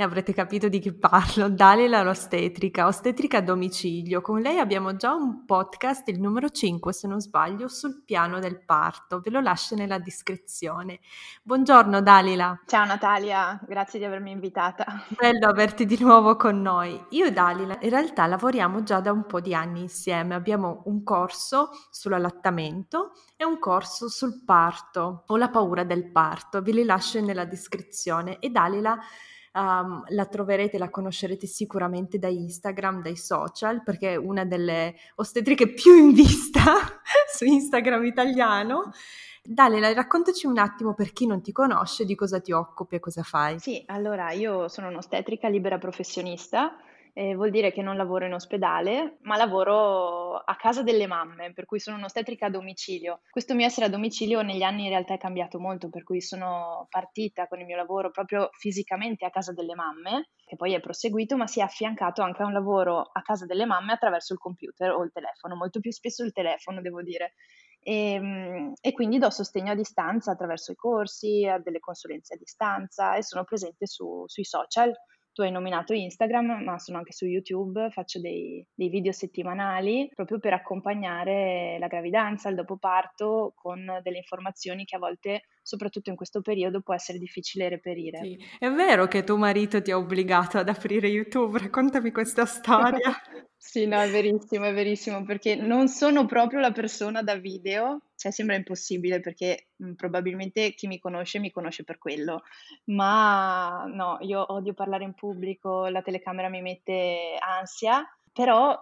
e avrete capito di chi parlo. Dalila l'ostetrica, ostetrica a domicilio. Con lei abbiamo già un podcast, il numero 5 se non sbaglio, sul piano del parto. Ve lo lascio nella descrizione. Buongiorno Dalila. Ciao Natalia, grazie di avermi invitata. Bello averti di nuovo con noi. Io e Dalila in realtà lavoriamo già da un po' di anni insieme. Abbiamo un corso sull'allattamento e un corso sul parto o la paura del parto. Ve li lascio nella descrizione. E Dalila um, la troverete, la conoscerete sicuramente da Instagram, dai social, perché è una delle ostetriche più in vista su Instagram italiano. Dalila, raccontaci un attimo per chi non ti conosce di cosa ti occupi e cosa fai. Sì, allora io sono un'ostetrica libera professionista eh, vuol dire che non lavoro in ospedale, ma lavoro a casa delle mamme, per cui sono un'ostetrica a domicilio. Questo mio essere a domicilio negli anni in realtà è cambiato molto, per cui sono partita con il mio lavoro proprio fisicamente a casa delle mamme, che poi è proseguito, ma si è affiancato anche a un lavoro a casa delle mamme attraverso il computer o il telefono, molto più spesso il telefono, devo dire. E, ehm, e, quindi do sostegno a distanza attraverso i corsi, a delle consulenze a distanza e sono presente su, sui social tu hai nominato Instagram, ma sono anche su YouTube, faccio dei, dei, video settimanali proprio per accompagnare la gravidanza, il dopoparto con delle informazioni che a volte, soprattutto in questo periodo, può essere difficile reperire. Sì. È vero che tuo marito ti ha obbligato ad aprire YouTube, raccontami questa storia. Sì, no, è verissimo, è verissimo, perché non sono proprio la persona da video, cioè sembra impossibile perché mh, mm, probabilmente chi mi conosce mi conosce per quello, ma no, io odio parlare in pubblico, la telecamera mi mette ansia, però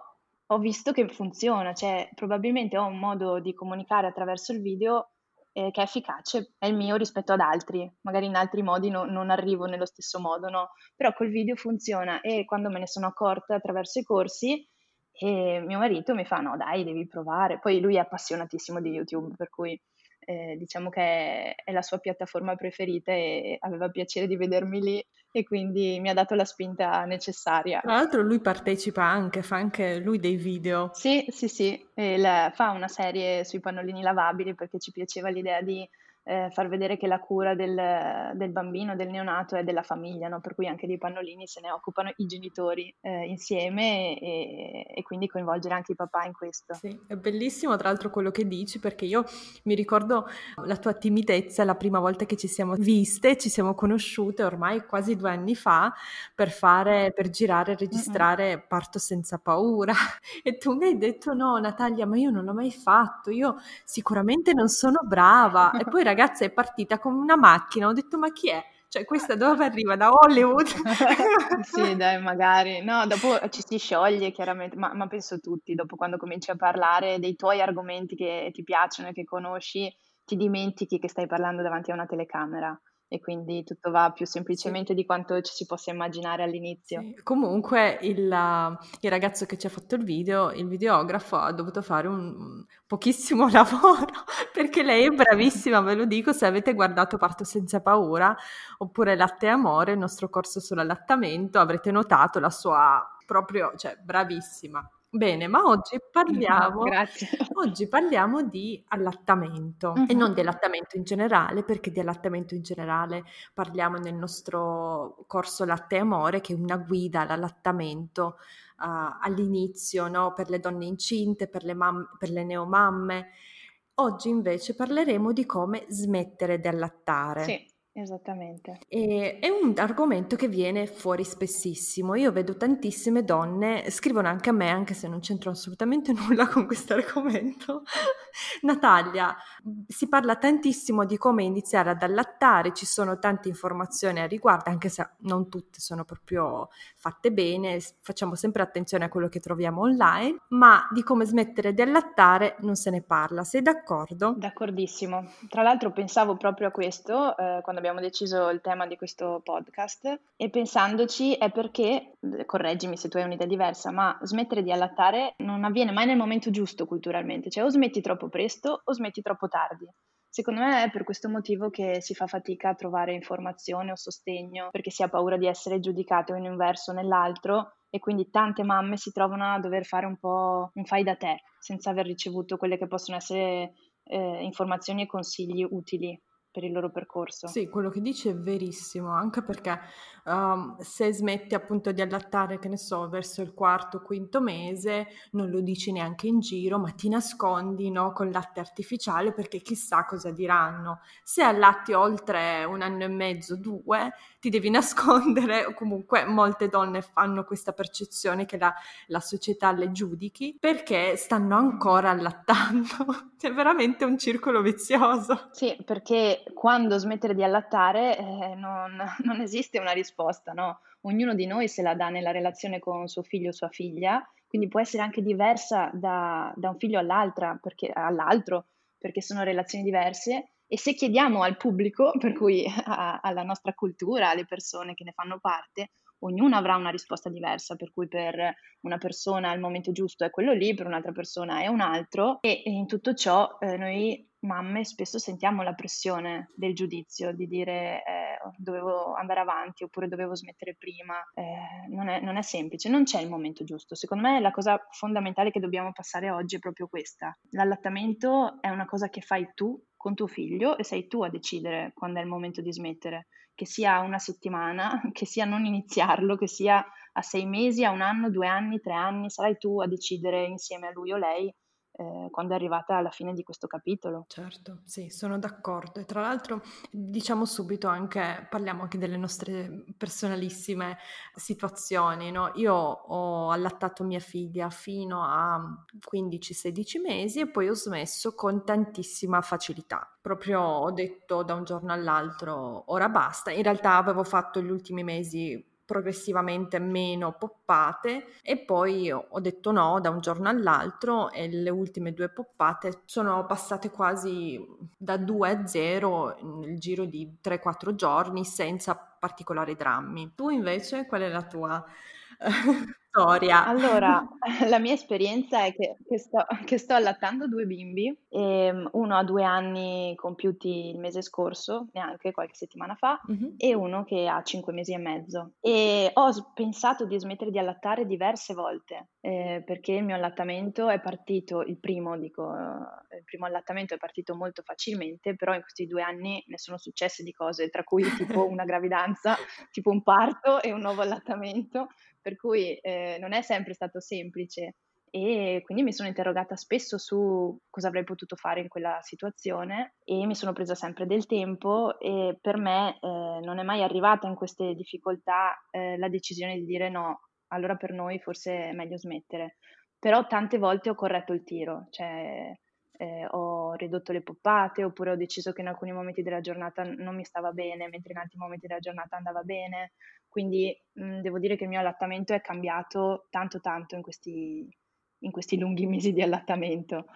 ho visto che funziona, cioè probabilmente ho un modo di comunicare attraverso il video eh, che è efficace, è il mio rispetto ad altri, magari in altri modi no, non arrivo nello stesso modo, no? Però col video funziona e quando me ne sono accorta attraverso i corsi, e mio marito mi fa no dai devi provare, poi lui è appassionatissimo di YouTube per cui eh, diciamo che è, è, la sua piattaforma preferita e aveva piacere di vedermi lì e quindi mi ha dato la spinta necessaria. Tra l'altro lui partecipa anche, fa anche lui dei video. Sì, sì, sì, la, fa una serie sui pannolini lavabili perché ci piaceva l'idea di eh, far vedere che la cura del, del, bambino, del neonato è della famiglia, no? per cui anche dei pannolini se ne occupano i genitori eh, insieme e, e, quindi coinvolgere anche i papà in questo. Sì, è bellissimo tra l'altro quello che dici perché io mi ricordo la tua timidezza la prima volta che ci siamo viste, ci siamo conosciute ormai quasi due anni fa per fare, per girare e registrare mm-hmm. Parto senza paura e tu mi hai detto no Natalia ma io non l'ho mai fatto, io sicuramente non sono brava e poi ragazza è partita con una macchina, ho detto ma chi è? Cioè, questa dove arriva? Da Hollywood? sì, dai, magari. No, dopo ci si scioglie chiaramente, ma, ma, penso tutti, dopo quando cominci a parlare dei tuoi argomenti che ti piacciono e che conosci, ti dimentichi che stai parlando davanti a una telecamera e quindi tutto va più semplicemente sì. di quanto ci si possa immaginare all'inizio. Sì. Comunque il, il, ragazzo che ci ha fatto il video, il videografo, ha dovuto fare un pochissimo lavoro perché lei è bravissima, ve lo dico, se avete guardato Parto senza paura oppure Latte e Amore, il nostro corso sull'allattamento, avrete notato la sua proprio, cioè bravissima. Bene, ma oggi parliamo, oggi parliamo di allattamento e non di allattamento in generale, perché di allattamento in generale parliamo nel nostro corso Latte e Amore, che è una guida all'allattamento uh, all'inizio, no? per le donne incinte, per le, mam- per le neomamme. Oggi invece parleremo di come smettere di allattare. Sì. Esattamente. E, è un argomento che viene fuori spessissimo. Io vedo tantissime donne, scrivono anche a me, anche se non c'entro assolutamente nulla con questo argomento. Natalia, si parla tantissimo di come iniziare ad allattare, ci sono tante informazioni a riguardo, anche se non tutte sono proprio fatte bene, facciamo sempre attenzione a quello che troviamo online, ma di come smettere di allattare non se ne parla. Sei d'accordo? D'accordissimo. Tra l'altro pensavo proprio a questo eh, quando abbiamo abbiamo deciso il tema di questo podcast e pensandoci è perché, correggimi se tu hai un'idea diversa, ma smettere di allattare non avviene mai nel momento giusto culturalmente, cioè o smetti troppo presto o smetti troppo tardi. Secondo me è per questo motivo che si fa fatica a trovare informazione o sostegno, perché si ha paura di essere giudicato in un verso o nell'altro e quindi tante mamme si trovano a dover fare un po' un fai da te, senza aver ricevuto quelle che possono essere eh, informazioni e consigli utili per il loro percorso. Sì, quello che dici è verissimo, anche perché um, se smetti appunto di allattare, che ne so, verso il quarto quinto mese, non lo dici neanche in giro, ma ti nascondi no, con latte artificiale perché chissà cosa diranno. Se allatti oltre un anno e mezzo, due, ti devi nascondere, comunque molte donne fanno questa percezione che la, la società le giudichi perché stanno ancora allattando. è veramente un circolo vizioso. Sì, perché quando smettere di allattare eh, non, non, esiste una risposta, no? Ognuno di noi se la dà nella relazione con suo figlio o sua figlia, quindi può essere anche diversa da, da un figlio perché, all'altro, perché sono relazioni diverse. E se chiediamo al pubblico, per cui a, alla nostra cultura, alle persone che ne fanno parte, ognuno avrà una risposta diversa, per cui per una persona il momento giusto è quello lì, per un'altra persona è un altro e, in tutto ciò eh, noi mamme spesso sentiamo la pressione del giudizio, di dire eh, dovevo andare avanti oppure dovevo smettere prima. Eh, non, è, non, è, semplice, non c'è il momento giusto. Secondo me la cosa fondamentale che dobbiamo passare oggi è proprio questa. L'allattamento è una cosa che fai tu con tuo figlio e sei tu a decidere quando è il momento di smettere che sia una settimana, che sia non iniziarlo, che sia a sei mesi, a un anno, due anni, tre anni, sarai tu a decidere insieme a lui o lei eh, quando è arrivata alla fine di questo capitolo. Certo, sì, sono d'accordo. E tra l'altro diciamo subito anche, parliamo anche delle nostre personalissime situazioni. No? Io ho allattato mia figlia fino a 15-16 mesi e poi ho smesso con tantissima facilità. Proprio ho detto da un giorno all'altro, ora basta. In realtà avevo fatto gli ultimi mesi progressivamente meno poppate e poi ho detto no da un giorno all'altro e le ultime due poppate sono passate quasi da 2 a 0 nel giro di 3-4 giorni senza particolari drammi. Tu invece qual è la tua storia. Allora, la mia esperienza è che, che, sto, che sto, allattando due bimbi, ehm, uno ha due anni compiuti il mese scorso, neanche qualche settimana fa, mm-hmm. e uno che ha cinque mesi e mezzo. E ho pensato di smettere di allattare diverse volte, eh, perché il mio allattamento è partito, il primo, dico, eh, il primo allattamento è partito molto facilmente, però in questi due anni ne sono successe di cose, tra cui tipo una gravidanza, tipo un parto e un nuovo allattamento per cui eh, non è sempre stato semplice e quindi mi sono interrogata spesso su cosa avrei potuto fare in quella situazione e mi sono presa sempre del tempo e per me eh, non è mai arrivata in queste difficoltà eh, la decisione di dire no, allora per noi forse è meglio smettere. Però tante volte ho corretto il tiro, cioè eh, ho ridotto le poppate oppure ho deciso che in alcuni momenti della giornata non mi stava bene, mentre in altri momenti della giornata andava bene. Quindi mh, mm, devo dire che il mio allattamento è cambiato tanto tanto in questi, in questi lunghi mesi di allattamento.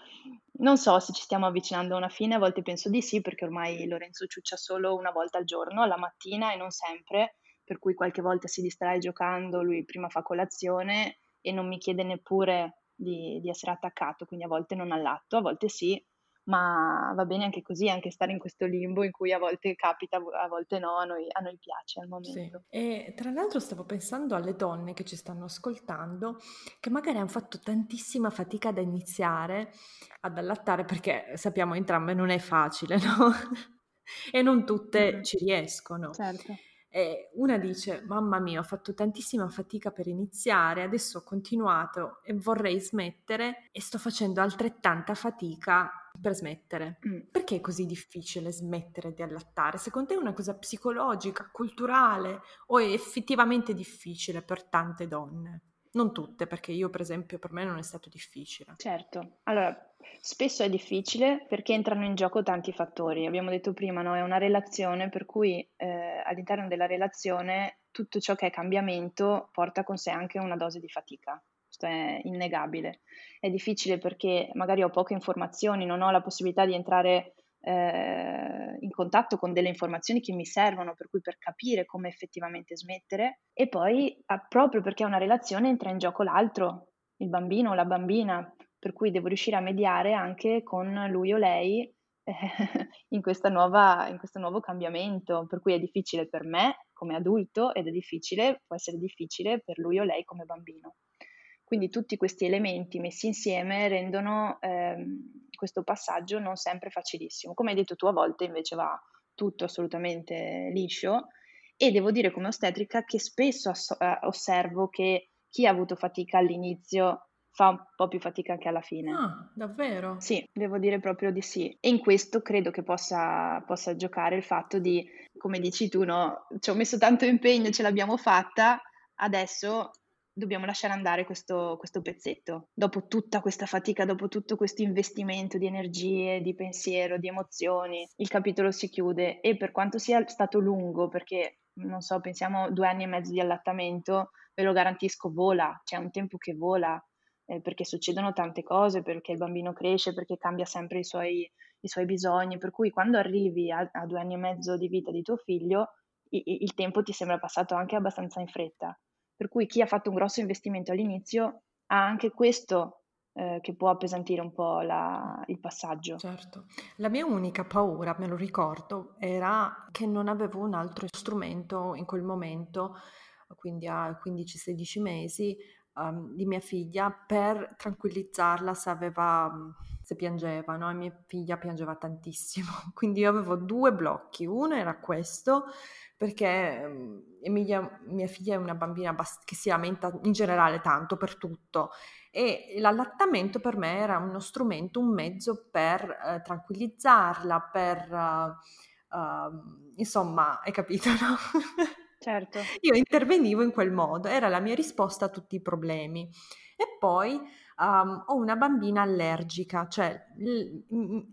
Non so se ci stiamo avvicinando a una fine, a volte penso di sì, perché ormai Lorenzo ciuccia solo una volta al giorno, alla mattina e non sempre, per cui qualche volta si distrae giocando, lui prima fa colazione e non mi chiede neppure di, di essere attaccato, quindi a volte non allatto, a volte sì, ma va bene anche così, anche stare in questo limbo in cui a volte capita, a volte no, a noi, a noi piace al momento. Sì. E tra l'altro stavo pensando alle donne che ci stanno ascoltando, che magari hanno fatto tantissima fatica ad iniziare ad allattare, perché sappiamo entrambe non è facile, no? e non tutte mm. ci riescono. Certo. E una dice, mamma mia, ho fatto tantissima fatica per iniziare, adesso ho continuato e vorrei smettere e sto facendo altrettanta fatica per smettere. Mm. Perché è così difficile smettere di allattare? Secondo te è una cosa psicologica, culturale o è effettivamente difficile per tante donne? Non tutte, perché io per esempio per me non è stato difficile. Certo, allora spesso è difficile perché entrano in gioco tanti fattori. Abbiamo detto prima, no? è una relazione per cui eh, all'interno della relazione tutto ciò che è cambiamento porta con sé anche una dose di fatica. Questo è innegabile. È difficile perché magari ho poche informazioni, non ho la possibilità di entrare eh, in contatto con delle informazioni che mi servono, per cui per capire come effettivamente smettere, e poi proprio perché è una relazione entra in gioco l'altro, il bambino o la bambina, per cui devo riuscire a mediare anche con lui o lei eh, in, nuova, in questo nuovo cambiamento, per cui è difficile per me come adulto ed è difficile, può essere difficile per lui o lei come bambino. Quindi tutti questi elementi messi insieme rendono ehm, questo passaggio non sempre facilissimo. Come hai detto tu, a volte invece va tutto assolutamente liscio e devo dire come ostetrica che spesso ass- eh, osservo che chi ha avuto fatica all'inizio fa un po' più fatica anche alla fine. Ah, davvero? Sì, devo dire proprio di sì. E in questo credo che possa, possa giocare il fatto di, come dici tu, no? Ci ho messo tanto impegno, ce l'abbiamo fatta, adesso dobbiamo lasciare andare questo, questo pezzetto. Dopo tutta questa fatica, dopo tutto questo investimento di energie, di pensiero, di emozioni, il capitolo si chiude e per quanto sia stato lungo, perché non so, pensiamo due anni e mezzo di allattamento, ve lo garantisco, vola, c'è un tempo che vola, eh, perché succedono tante cose, perché il bambino cresce, perché cambia sempre i suoi, i suoi bisogni, per cui quando arrivi a, a, due anni e mezzo di vita di tuo figlio, i, il tempo ti sembra passato anche abbastanza in fretta. Per cui chi ha fatto un grosso investimento all'inizio ha anche questo eh, che può appesantire un po' la, il passaggio. Certo, la mia unica paura, me lo ricordo, era che non avevo un altro strumento in quel momento, quindi a 15-16 mesi, um, di mia figlia per tranquillizzarla se aveva se piangeva, no? E mia figlia piangeva tantissimo. Quindi io avevo due blocchi. Uno era questo, perché um, Emilia, mia figlia è una bambina bast- che si lamenta in generale tanto per tutto e l'allattamento per me era uno strumento, un mezzo per uh, tranquillizzarla, per... Uh, uh, insomma, hai capito, no? Certo. Io intervenivo in quel modo, era la mia risposta a tutti i problemi. E poi um, ho una bambina allergica, cioè l-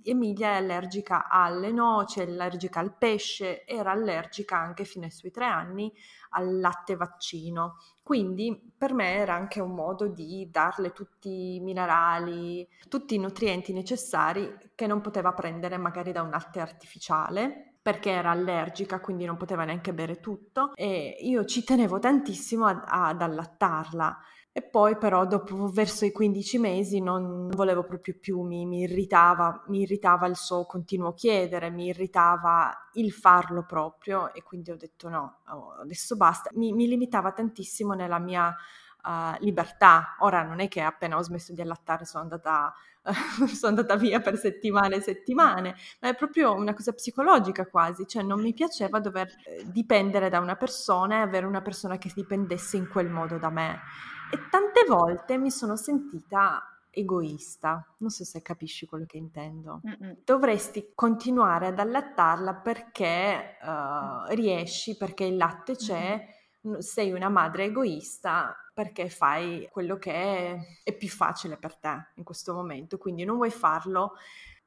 Emilia è allergica alle noci, è allergica al pesce, era allergica anche fino ai suoi tre anni al latte vaccino. Quindi per me era anche un modo di darle tutti i minerali, tutti i nutrienti necessari che non poteva prendere magari da un latte artificiale perché era allergica, quindi non poteva neanche bere tutto e io ci tenevo tantissimo ad, ad allattarla. E poi però dopo verso i 15 mesi non volevo proprio più, mi, mi, irritava, mi irritava il suo continuo chiedere, mi irritava il farlo proprio e quindi ho detto no, adesso basta. Mi, mi limitava tantissimo nella mia uh, libertà. Ora non è che appena ho smesso di allattare sono andata sono andata via per settimane e settimane, ma è proprio una cosa psicologica quasi, cioè non mi piaceva dover eh, dipendere da una persona e avere una persona che dipendesse in quel modo da me. E tante volte mi sono sentita egoista, non so se capisci quello che intendo. Mm-mm. Dovresti continuare ad allattarla perché uh, riesci, perché il latte c'è. Mm-hmm sei una madre egoista perché fai quello che è, è, più facile per te in questo momento, quindi non vuoi farlo.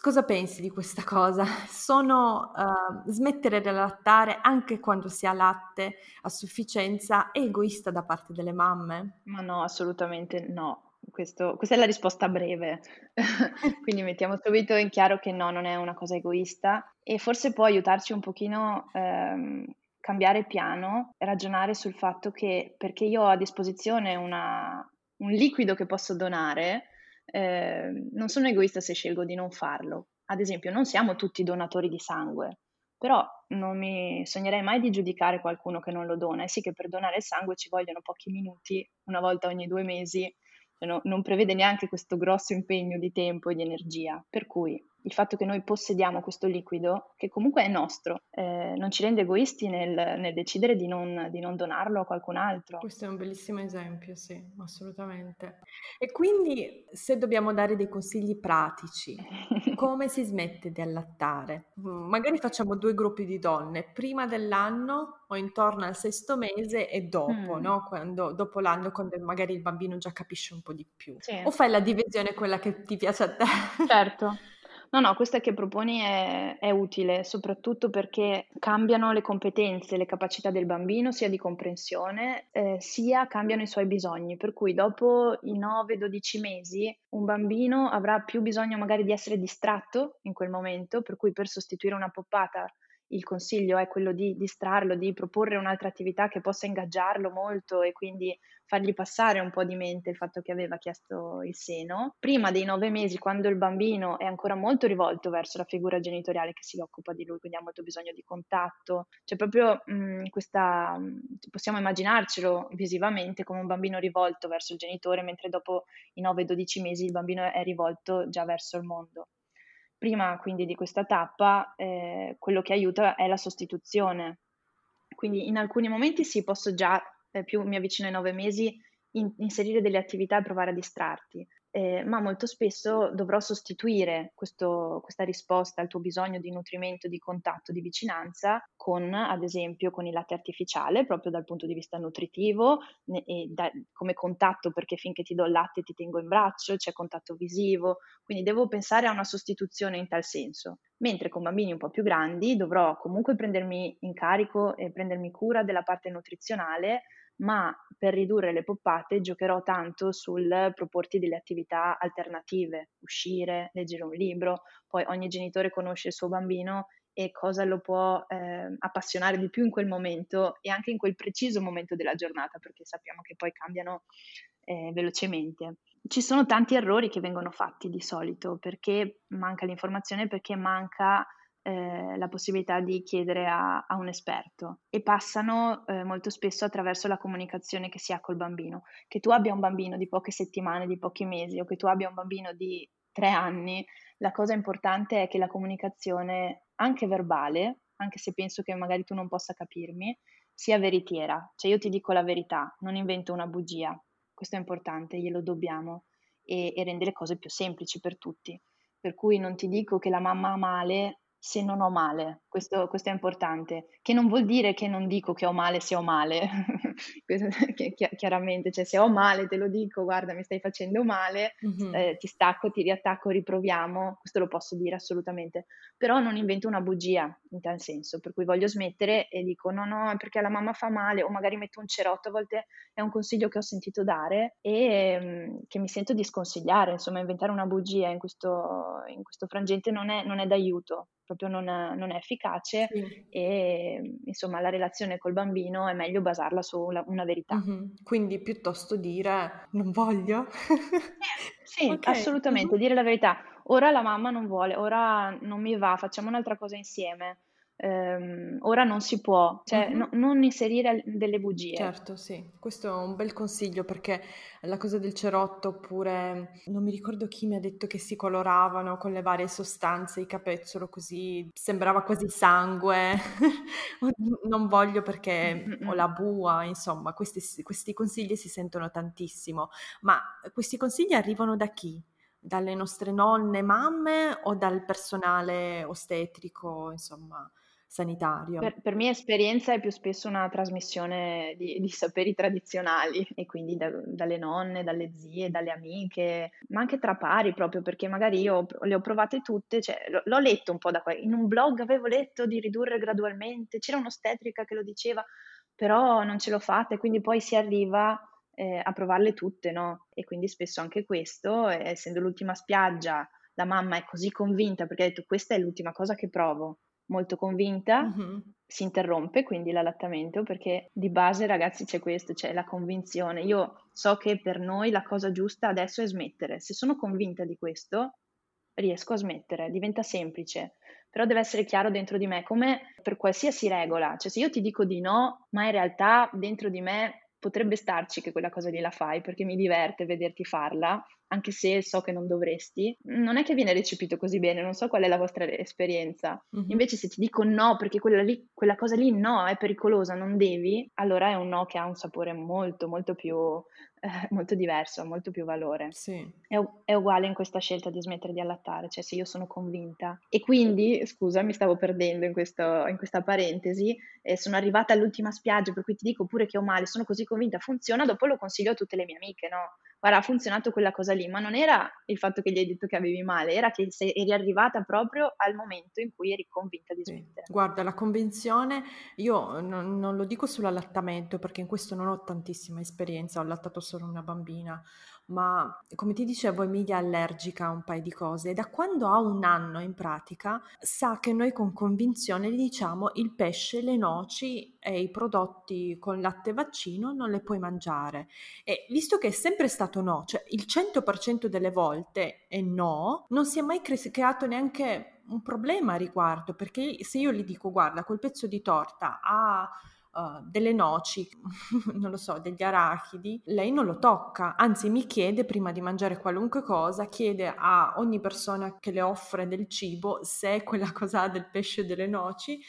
Cosa pensi di questa cosa? Sono uh, smettere di allattare anche quando si ha latte a sufficienza è egoista da parte delle mamme? Ma no, assolutamente no. Questo, questa è la risposta breve, quindi mettiamo subito in chiaro che no, non è una cosa egoista e forse può aiutarci un pochino ehm, cambiare piano, ragionare sul fatto che perché io ho a disposizione una, un liquido che posso donare, eh, non sono egoista se scelgo di non farlo. Ad esempio, non siamo tutti donatori di sangue, però non mi sognerei mai di giudicare qualcuno che non lo dona. E sì che per donare il sangue ci vogliono pochi minuti, una volta ogni due mesi, cioè no, non prevede neanche questo grosso impegno di tempo e di energia. Per cui il fatto che noi possediamo questo liquido, che comunque è nostro, eh, non ci rende egoisti nel, nel decidere di non, di non, donarlo a qualcun altro. Questo è un bellissimo esempio, sì, assolutamente. E quindi se dobbiamo dare dei consigli pratici, come si smette di allattare? Mm, magari facciamo due gruppi di donne, prima dell'anno o intorno al sesto mese e dopo, mm. no? Quando, dopo l'anno, quando magari il bambino già capisce un po' di più. Sì. O fai la divisione quella che ti piace a te? Certo. No, no, questa che proponi è, è utile, soprattutto perché cambiano le competenze, le capacità del bambino, sia di comprensione, eh, sia cambiano i suoi bisogni. Per cui dopo i 9-12 mesi un bambino avrà più bisogno magari di essere distratto in quel momento, per cui per sostituire una poppata il consiglio è quello di distrarlo, di proporre un'altra attività che possa ingaggiarlo molto e quindi fargli passare un po' di mente il fatto che aveva chiesto il seno. Prima dei nove mesi, quando il bambino è ancora molto rivolto verso la figura genitoriale che si occupa di lui, quindi ha molto bisogno di contatto, c'è proprio mh, mm, questa, mm, possiamo immaginarcelo visivamente come un bambino rivolto verso il genitore, mentre dopo i 9-12 mesi il bambino è rivolto già verso il mondo. Prima quindi di questa tappa, eh, quello che aiuta è la sostituzione. Quindi in alcuni momenti sì, posso già, eh, più mi avvicino ai nove mesi, in- inserire delle attività e provare a distrarti eh, ma molto spesso dovrò sostituire questo, questa risposta al tuo bisogno di nutrimento, di contatto, di vicinanza con, ad esempio, con il latte artificiale, proprio dal punto di vista nutritivo, e da, come contatto perché finché ti do il latte ti tengo in braccio, c'è contatto visivo, quindi devo pensare a una sostituzione in tal senso. Mentre con bambini un po' più grandi dovrò comunque prendermi in carico e prendermi cura della parte nutrizionale, ma per ridurre le poppate giocherò tanto sul proporti delle attività alternative, uscire, leggere un libro, poi ogni genitore conosce il suo bambino e cosa lo può eh, appassionare di più in quel momento e anche in quel preciso momento della giornata, perché sappiamo che poi cambiano eh, velocemente. Ci sono tanti errori che vengono fatti di solito perché manca l'informazione, perché manca eh, la possibilità di chiedere a, a un esperto e passano eh, molto spesso attraverso la comunicazione che si ha col bambino. Che tu abbia un bambino di poche settimane, di pochi mesi o che tu abbia un bambino di tre anni, la cosa importante è che la comunicazione, anche verbale, anche se penso che magari tu non possa capirmi, sia veritiera. Cioè io ti dico la verità, non invento una bugia. Questo è importante, glielo dobbiamo e, e rende le cose più semplici per tutti. Per cui non ti dico che la mamma ha male se non ho male, questo, questo, è importante, che non vuol dire che non dico che ho male se ho male, chiaramente, cioè se ho male te lo dico, guarda mi stai facendo male, mm-hmm. eh, ti stacco, ti riattacco, riproviamo, questo lo posso dire assolutamente, però non invento una bugia in tal senso, per cui voglio smettere e dico no no è perché la mamma fa male o magari metto un cerotto, a volte è un consiglio che ho sentito dare e um, che mi sento di sconsigliare, insomma inventare una bugia in questo, in questo frangente non è, non è d'aiuto proprio non, non è efficace sì. e insomma la relazione col bambino è meglio basarla su una, una verità. Mm-hmm. Quindi piuttosto dire non voglio. sì, okay. assolutamente, mm-hmm. dire la verità. Ora la mamma non vuole, ora non mi va, facciamo un'altra cosa insieme ehm, ora non si può, cioè mm-hmm. no, non inserire delle bugie. Certo, sì, questo è un bel consiglio perché la cosa del cerotto oppure non mi ricordo chi mi ha detto che si coloravano con le varie sostanze i capezzolo così sembrava quasi sangue, non voglio perché mm-hmm. ho la bua, insomma questi, questi consigli si sentono tantissimo, ma questi consigli arrivano da chi? dalle nostre nonne, mamme o dal personale ostetrico, insomma, sanitario. Per, per, mia esperienza è più spesso una trasmissione di, di saperi tradizionali e quindi da, dalle nonne, dalle zie, dalle amiche, ma anche tra pari proprio perché magari io le ho provate tutte, cioè, l'ho letto un po' da qua, in un blog avevo letto di ridurre gradualmente, c'era un'ostetrica che lo diceva, però non ce l'ho fatta e quindi poi si arriva eh, a provarle tutte, no? E quindi spesso anche questo, essendo l'ultima spiaggia, la mamma è così convinta perché ha detto questa è l'ultima cosa che provo, molto convinta, mm-hmm. si interrompe quindi l'allattamento perché di base ragazzi c'è questo, c'è la convinzione. Io so che per noi la cosa giusta adesso è smettere. Se sono convinta di questo, riesco a smettere, diventa semplice. Però deve essere chiaro dentro di me, come per qualsiasi regola. Cioè se io ti dico di no, ma in realtà dentro di me potrebbe starci che quella cosa lì la fai perché mi diverte vederti farla, anche se so che non dovresti, non è che viene recepito così bene, non so qual è la vostra esperienza. Mm-hmm. Invece se ti dico no perché quella, lì, quella cosa lì no, è pericolosa, non devi, allora è un no che ha un sapore molto molto più eh, molto diverso, ha molto più valore. Sì. È, è, uguale in questa scelta di smettere di allattare, cioè se io sono convinta. E quindi, scusa, mi stavo perdendo in, questo, in questa parentesi, eh, sono arrivata all'ultima spiaggia, per cui ti dico pure che ho male, sono così convinta, funziona, dopo lo consiglio a tutte le mie amiche, no? guarda, ha funzionato quella cosa lì, ma non era il fatto che gli hai detto che avevi male, era che sei, eri arrivata proprio al momento in cui eri convinta di smettere. Guarda, la convinzione, io non, non lo dico sull'allattamento perché in questo non ho tantissima esperienza, ho allattato solo una bambina, ma come ti dicevo Emilia è allergica a un paio di cose e da quando ha un anno in pratica sa che noi con convinzione gli diciamo il pesce, le noci e i prodotti con latte vaccino non le puoi mangiare e visto che è sempre stato no, cioè il 100% delle volte è no, non si è mai cre- creato neanche un problema a riguardo perché se io gli dico guarda quel pezzo di torta ha uh, delle noci, non lo so, degli arachidi, lei non lo tocca, anzi mi chiede prima di mangiare qualunque cosa, chiede a ogni persona che le offre del cibo se quella cosa ha del pesce o delle noci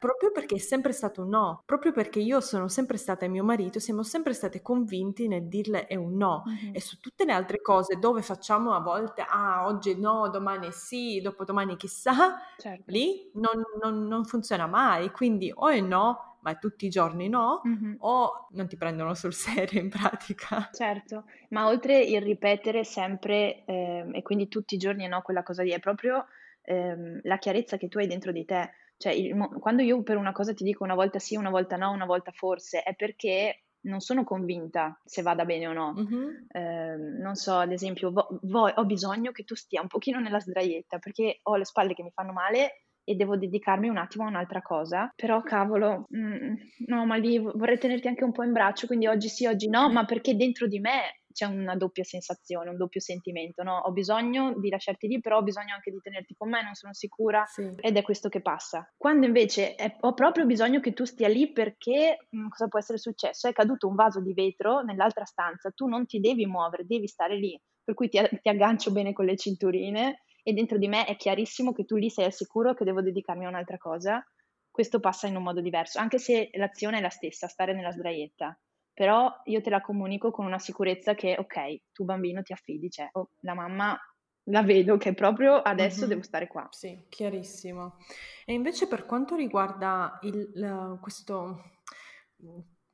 proprio perché è sempre stato un no, proprio perché io sono sempre stata e mio marito, siamo sempre state convinti nel dirle è un no. Mm-hmm. E su tutte le altre cose dove facciamo a volte, ah, oggi no, domani sì, dopodomani chissà, certo. lì non, non, non funziona mai. Quindi o è no ma tutti i giorni no, mm-hmm. o non ti prendono sul serio in pratica. Certo, ma oltre il ripetere sempre eh, e quindi tutti i giorni no, quella cosa lì, è proprio eh, la chiarezza che tu hai dentro di te. Cioè, il, quando io per una cosa ti dico una volta sì, una volta no, una volta forse, è perché non sono convinta se vada bene o no. Mm-hmm. Eh, non so, ad esempio, vo- vo- ho bisogno che tu stia un pochino nella sdraietta perché ho le spalle che mi fanno male e devo dedicarmi un attimo a un'altra cosa. Però cavolo, mm, no, ma lì vorrei tenerti anche un po' in braccio, quindi oggi sì, oggi no, ma perché dentro di me c'è una doppia sensazione, un doppio sentimento, no? Ho bisogno di lasciarti lì, però ho bisogno anche di tenerti con me, non sono sicura sì. ed è questo che passa. Quando invece è, ho proprio bisogno che tu stia lì perché mh, mm, cosa può essere successo? È caduto un vaso di vetro nell'altra stanza, tu non ti devi muovere, devi stare lì, per cui ti, ti aggancio bene con le cinturine e dentro di me è chiarissimo che tu lì sei al sicuro che devo dedicarmi a un'altra cosa, questo passa in un modo diverso, anche se l'azione è la stessa, stare nella sdraietta. Però io te la comunico con una sicurezza che, ok, tu bambino ti affidi, cioè, oh, la mamma la vedo che proprio adesso mm-hmm. devo stare qua. Sì, chiarissimo. E invece per quanto riguarda il, la, questo,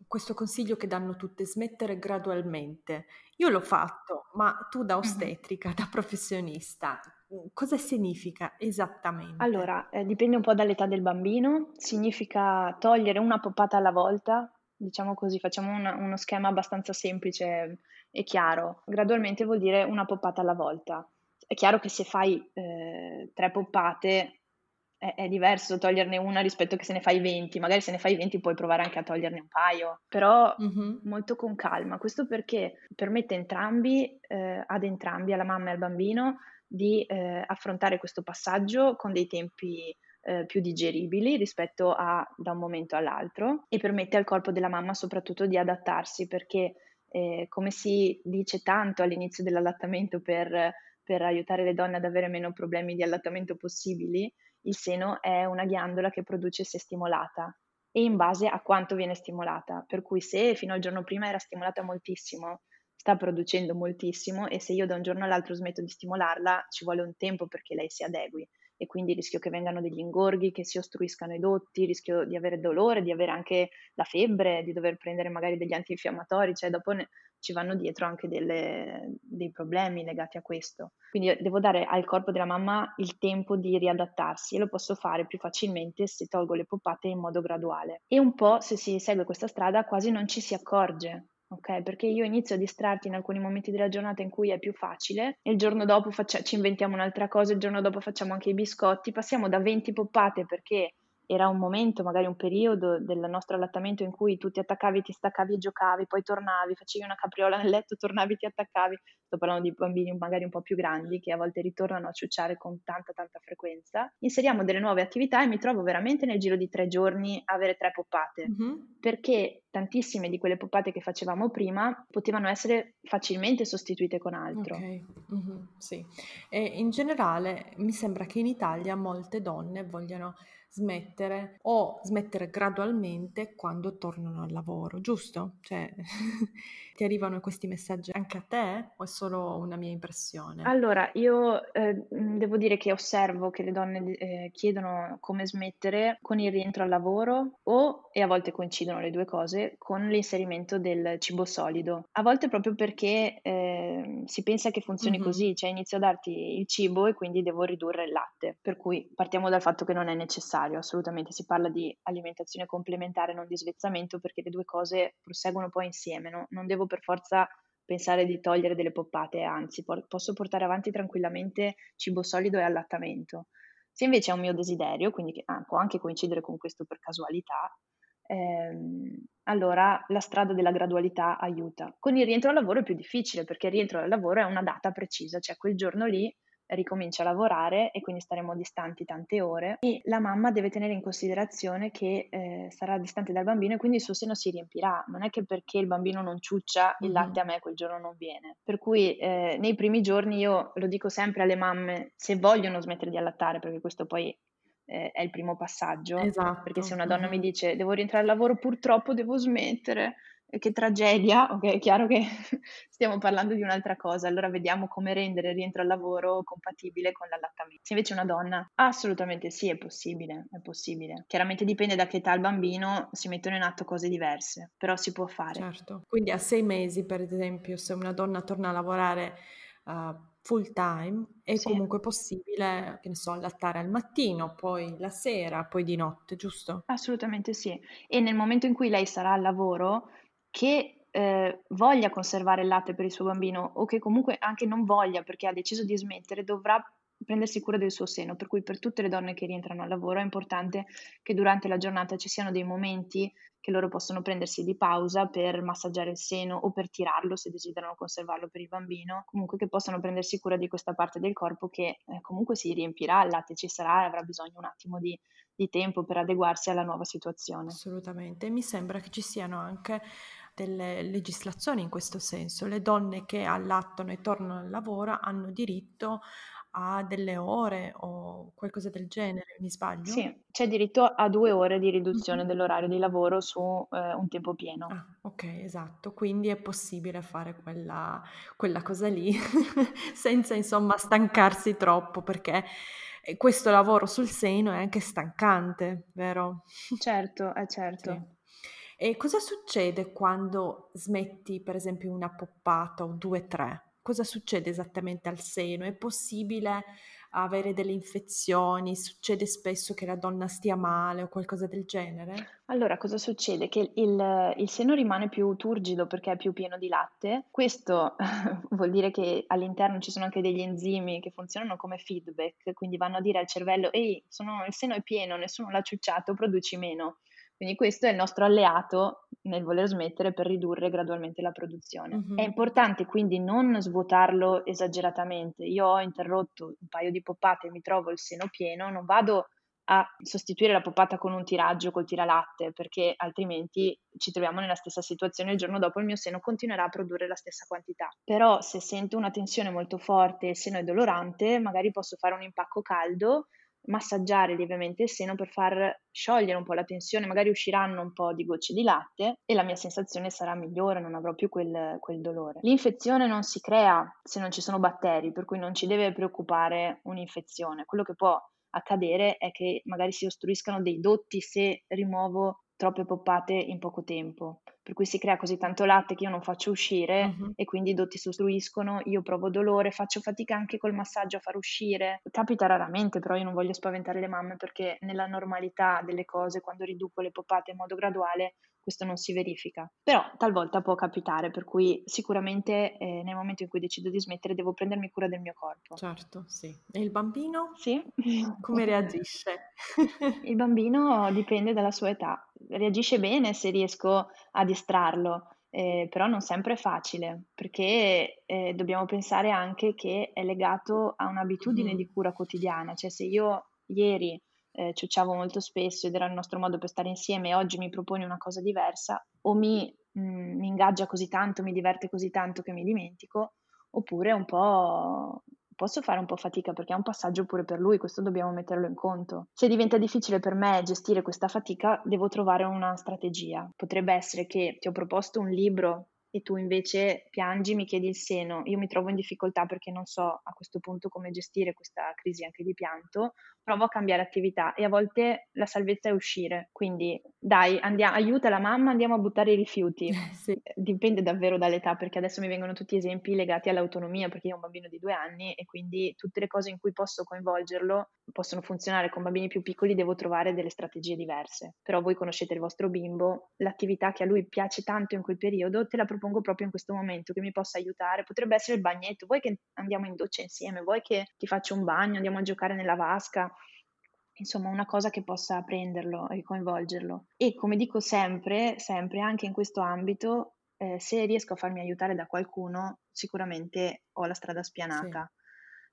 questo consiglio che danno tutte, smettere gradualmente, io l'ho fatto, ma tu da ostetrica, da professionista, Mhmm, cosa significa esattamente? Allora, eh, dipende un po' dall'età del bambino, significa togliere una poppata alla volta, diciamo così, facciamo una, uno schema abbastanza semplice e chiaro. Gradualmente vuol dire una poppata alla volta. È chiaro che se fai eh, tre poppate è, è, diverso toglierne una rispetto che se ne fai 20, magari se ne fai 20 puoi provare anche a toglierne un paio, però mm-hmm. molto con calma. Questo perché permette entrambi, eh, ad entrambi, alla mamma e al bambino, di eh, affrontare questo passaggio con dei tempi eh, più digeribili rispetto a da un momento all'altro e permette al corpo della mamma soprattutto di adattarsi perché eh, come si dice tanto all'inizio dell'allattamento per, per aiutare le donne ad avere meno problemi di allattamento possibili, il seno è una ghiandola che produce se stimolata e in base a quanto viene stimolata. Per cui se fino al giorno prima era stimolata moltissimo, sta producendo moltissimo e se io da un giorno all'altro smetto di stimolarla ci vuole un tempo perché lei si adegui e quindi rischio che vengano degli ingorghi, che si ostruiscano i dotti, rischio di avere dolore, di avere anche la febbre, di dover prendere magari degli antinfiammatori, cioè dopo ne, ci vanno dietro anche delle, dei problemi legati a questo. Quindi devo dare al corpo della mamma il tempo di riadattarsi e lo posso fare più facilmente se tolgo le poppate in modo graduale. E un po' se si segue questa strada quasi non ci si accorge ok? Perché io inizio a distrarti in alcuni momenti della giornata in cui è più facile e il giorno dopo faccia- ci inventiamo un'altra cosa, il giorno dopo facciamo anche i biscotti, passiamo da 20 poppate perché era un momento, magari un periodo del nostro allattamento in cui tu ti attaccavi, ti staccavi e giocavi, poi tornavi, facevi una capriola nel letto, tornavi, ti attaccavi. Sto parlando di bambini magari un po' più grandi che a volte ritornano a ciucciare con tanta tanta frequenza. Inseriamo delle nuove attività e mi trovo veramente nel giro di tre giorni a avere tre poppate, mm-hmm. perché tantissime di quelle poppate che facevamo prima potevano essere facilmente sostituite con altro. Ok, mm-hmm, sì. E in generale mi sembra che in Italia molte donne vogliano smettere o smettere gradualmente quando tornano al lavoro, giusto? Cioè, ti arrivano questi messaggi anche a te o è solo una mia impressione? Allora, io eh, devo dire che osservo che le donne eh, chiedono come smettere con il rientro al lavoro o, e a volte coincidono le due cose, con l'inserimento del cibo solido. A volte proprio perché eh, si pensa che funzioni mm-hmm. così, cioè inizio a darti il cibo e quindi devo ridurre il latte. Per cui partiamo dal fatto che non è necessario, assolutamente si parla di alimentazione complementare, non di svezzamento, perché le due cose proseguono poi insieme, no? non devo per forza pensare di togliere delle poppate, anzi por- posso portare avanti tranquillamente cibo solido e allattamento. Se invece è un mio desiderio, quindi ah, può anche coincidere con questo per casualità, ehm, allora la strada della gradualità aiuta. Con il rientro al lavoro è più difficile perché il rientro al lavoro è una data precisa, cioè quel giorno lì ricomincia a lavorare e quindi staremo distanti tante ore e la mamma deve tenere in considerazione che eh, sarà distante dal bambino e quindi il suo seno si riempirà. Non è che perché il bambino non ciuccia il latte a me quel giorno non viene. Per cui eh, nei primi giorni io lo dico sempre alle mamme se vogliono smettere di allattare perché questo poi eh, è il primo passaggio. Esatto. Perché se una donna mi dice devo rientrare al lavoro purtroppo devo smettere che tragedia, ok, è chiaro che stiamo parlando di un'altra cosa, allora vediamo come rendere il rientro al lavoro compatibile con l'allattamento. Se invece una donna, assolutamente sì, è possibile, è possibile. Chiaramente dipende da che età il bambino, si mettono in atto cose diverse, però si può fare. Certo, quindi a sei mesi, per esempio, se una donna torna a lavorare uh, full time, è sì. comunque possibile, che ne so, allattare al mattino, poi la sera, poi di notte, giusto? Assolutamente sì. E nel momento in cui lei sarà al lavoro, che eh, voglia conservare il latte per il suo bambino o che comunque anche non voglia perché ha deciso di smettere, dovrà prendersi cura del suo seno, per cui per tutte le donne che rientrano al lavoro è importante che durante la giornata ci siano dei momenti che loro possono prendersi di pausa per massaggiare il seno o per tirarlo se desiderano conservarlo per il bambino, comunque che possano prendersi cura di questa parte del corpo che eh, comunque si riempirà, il latte ci sarà e avrà bisogno un attimo di, di tempo per adeguarsi alla nuova situazione. Assolutamente, mi sembra che ci siano anche delle legislazioni in questo senso. Le donne che allattano e tornano al lavoro hanno diritto a delle ore o qualcosa del genere, mi sbaglio? Sì, c'è diritto a due ore di riduzione mm-hmm. dell'orario di lavoro su eh, un tempo pieno. Ah, ok, esatto, quindi è possibile fare quella, quella cosa lì senza insomma stancarsi troppo perché eh, questo lavoro sul seno è anche stancante, vero? Certo, è certo. Sì. E cosa succede quando smetti, per esempio, una poppata o due, tre? Cosa succede esattamente al seno? È possibile avere delle infezioni? Succede spesso che la donna stia male o qualcosa del genere? Allora, cosa succede? Che il, il seno rimane più turgido perché è più pieno di latte. Questo vuol dire che all'interno ci sono anche degli enzimi che funzionano come feedback, quindi vanno a dire al cervello: Ehi, sono, il seno è pieno, nessuno l'ha ciucciato, produci meno. Quindi questo è il nostro alleato nel voler smettere per ridurre gradualmente la produzione. Mm-hmm. È importante quindi non svuotarlo esageratamente. Io ho interrotto un paio di poppate e mi trovo il seno pieno, non vado a sostituire la poppata con un tiraggio col tiralatte perché altrimenti ci troviamo nella stessa situazione il giorno dopo il mio seno continuerà a produrre la stessa quantità. Però se sento una tensione molto forte e il seno è dolorante, magari posso fare un impacco caldo massaggiare lievemente il seno per far sciogliere un po' la tensione, magari usciranno un po' di gocce di latte e la mia sensazione sarà migliore, non avrò più quel, quel dolore. L'infezione non si crea se non ci sono batteri, per cui non ci deve preoccupare un'infezione. Quello che può accadere è che magari si ostruiscano dei dotti se rimuovo troppe poppate in poco tempo, per cui si crea così tanto latte che io non faccio uscire uh-huh. e quindi i dotti si ostruiscono, io provo dolore, faccio fatica anche col massaggio a far uscire. Capita raramente, però io non voglio spaventare le mamme perché nella normalità delle cose, quando riduco le poppate in modo graduale, questo non si verifica. Però talvolta può capitare, per cui sicuramente eh, nel momento in cui decido di smettere devo prendermi cura del mio corpo. Certo, sì. E il bambino? Sì. Come reagisce? il bambino dipende dalla sua età. Reagisce bene se riesco a distrarlo. Eh, però non sempre è facile perché eh, dobbiamo pensare anche che è legato a un'abitudine mm. di cura quotidiana, cioè se io ieri eh, ciucciavo molto spesso ed era il nostro modo per stare insieme e oggi mi proponi una cosa diversa, o mi, mh, mm, mi ingaggia così tanto, mi diverte così tanto che mi dimentico, oppure un po' posso fare un po' fatica perché è un passaggio pure per lui, questo dobbiamo metterlo in conto. Se diventa difficile per me gestire questa fatica, devo trovare una strategia. Potrebbe essere che ti ho proposto un libro e tu invece piangi, mi chiedi il seno, io mi trovo in difficoltà perché non so a questo punto come gestire questa crisi anche di pianto, provo a cambiare attività e a volte la salvezza è uscire. Quindi dai, andiamo, aiuta la mamma, andiamo a buttare i rifiuti. sì. Dipende davvero dall'età perché adesso mi vengono tutti esempi legati all'autonomia perché io ho un bambino di due anni e quindi tutte le cose in cui posso coinvolgerlo possono funzionare con bambini più piccoli, devo trovare delle strategie diverse. Però voi conoscete il vostro bimbo, l'attività che a lui piace tanto in quel periodo, te la propongo proprio in questo momento, che mi possa aiutare. Potrebbe essere il bagnetto, vuoi che andiamo in doccia insieme, vuoi che ti faccia un bagno, andiamo a giocare nella vasca. Insomma, una cosa che possa prenderlo e coinvolgerlo. E come dico sempre, sempre anche in questo ambito, eh, se riesco a farmi aiutare da qualcuno, sicuramente ho la strada spianata. Sì.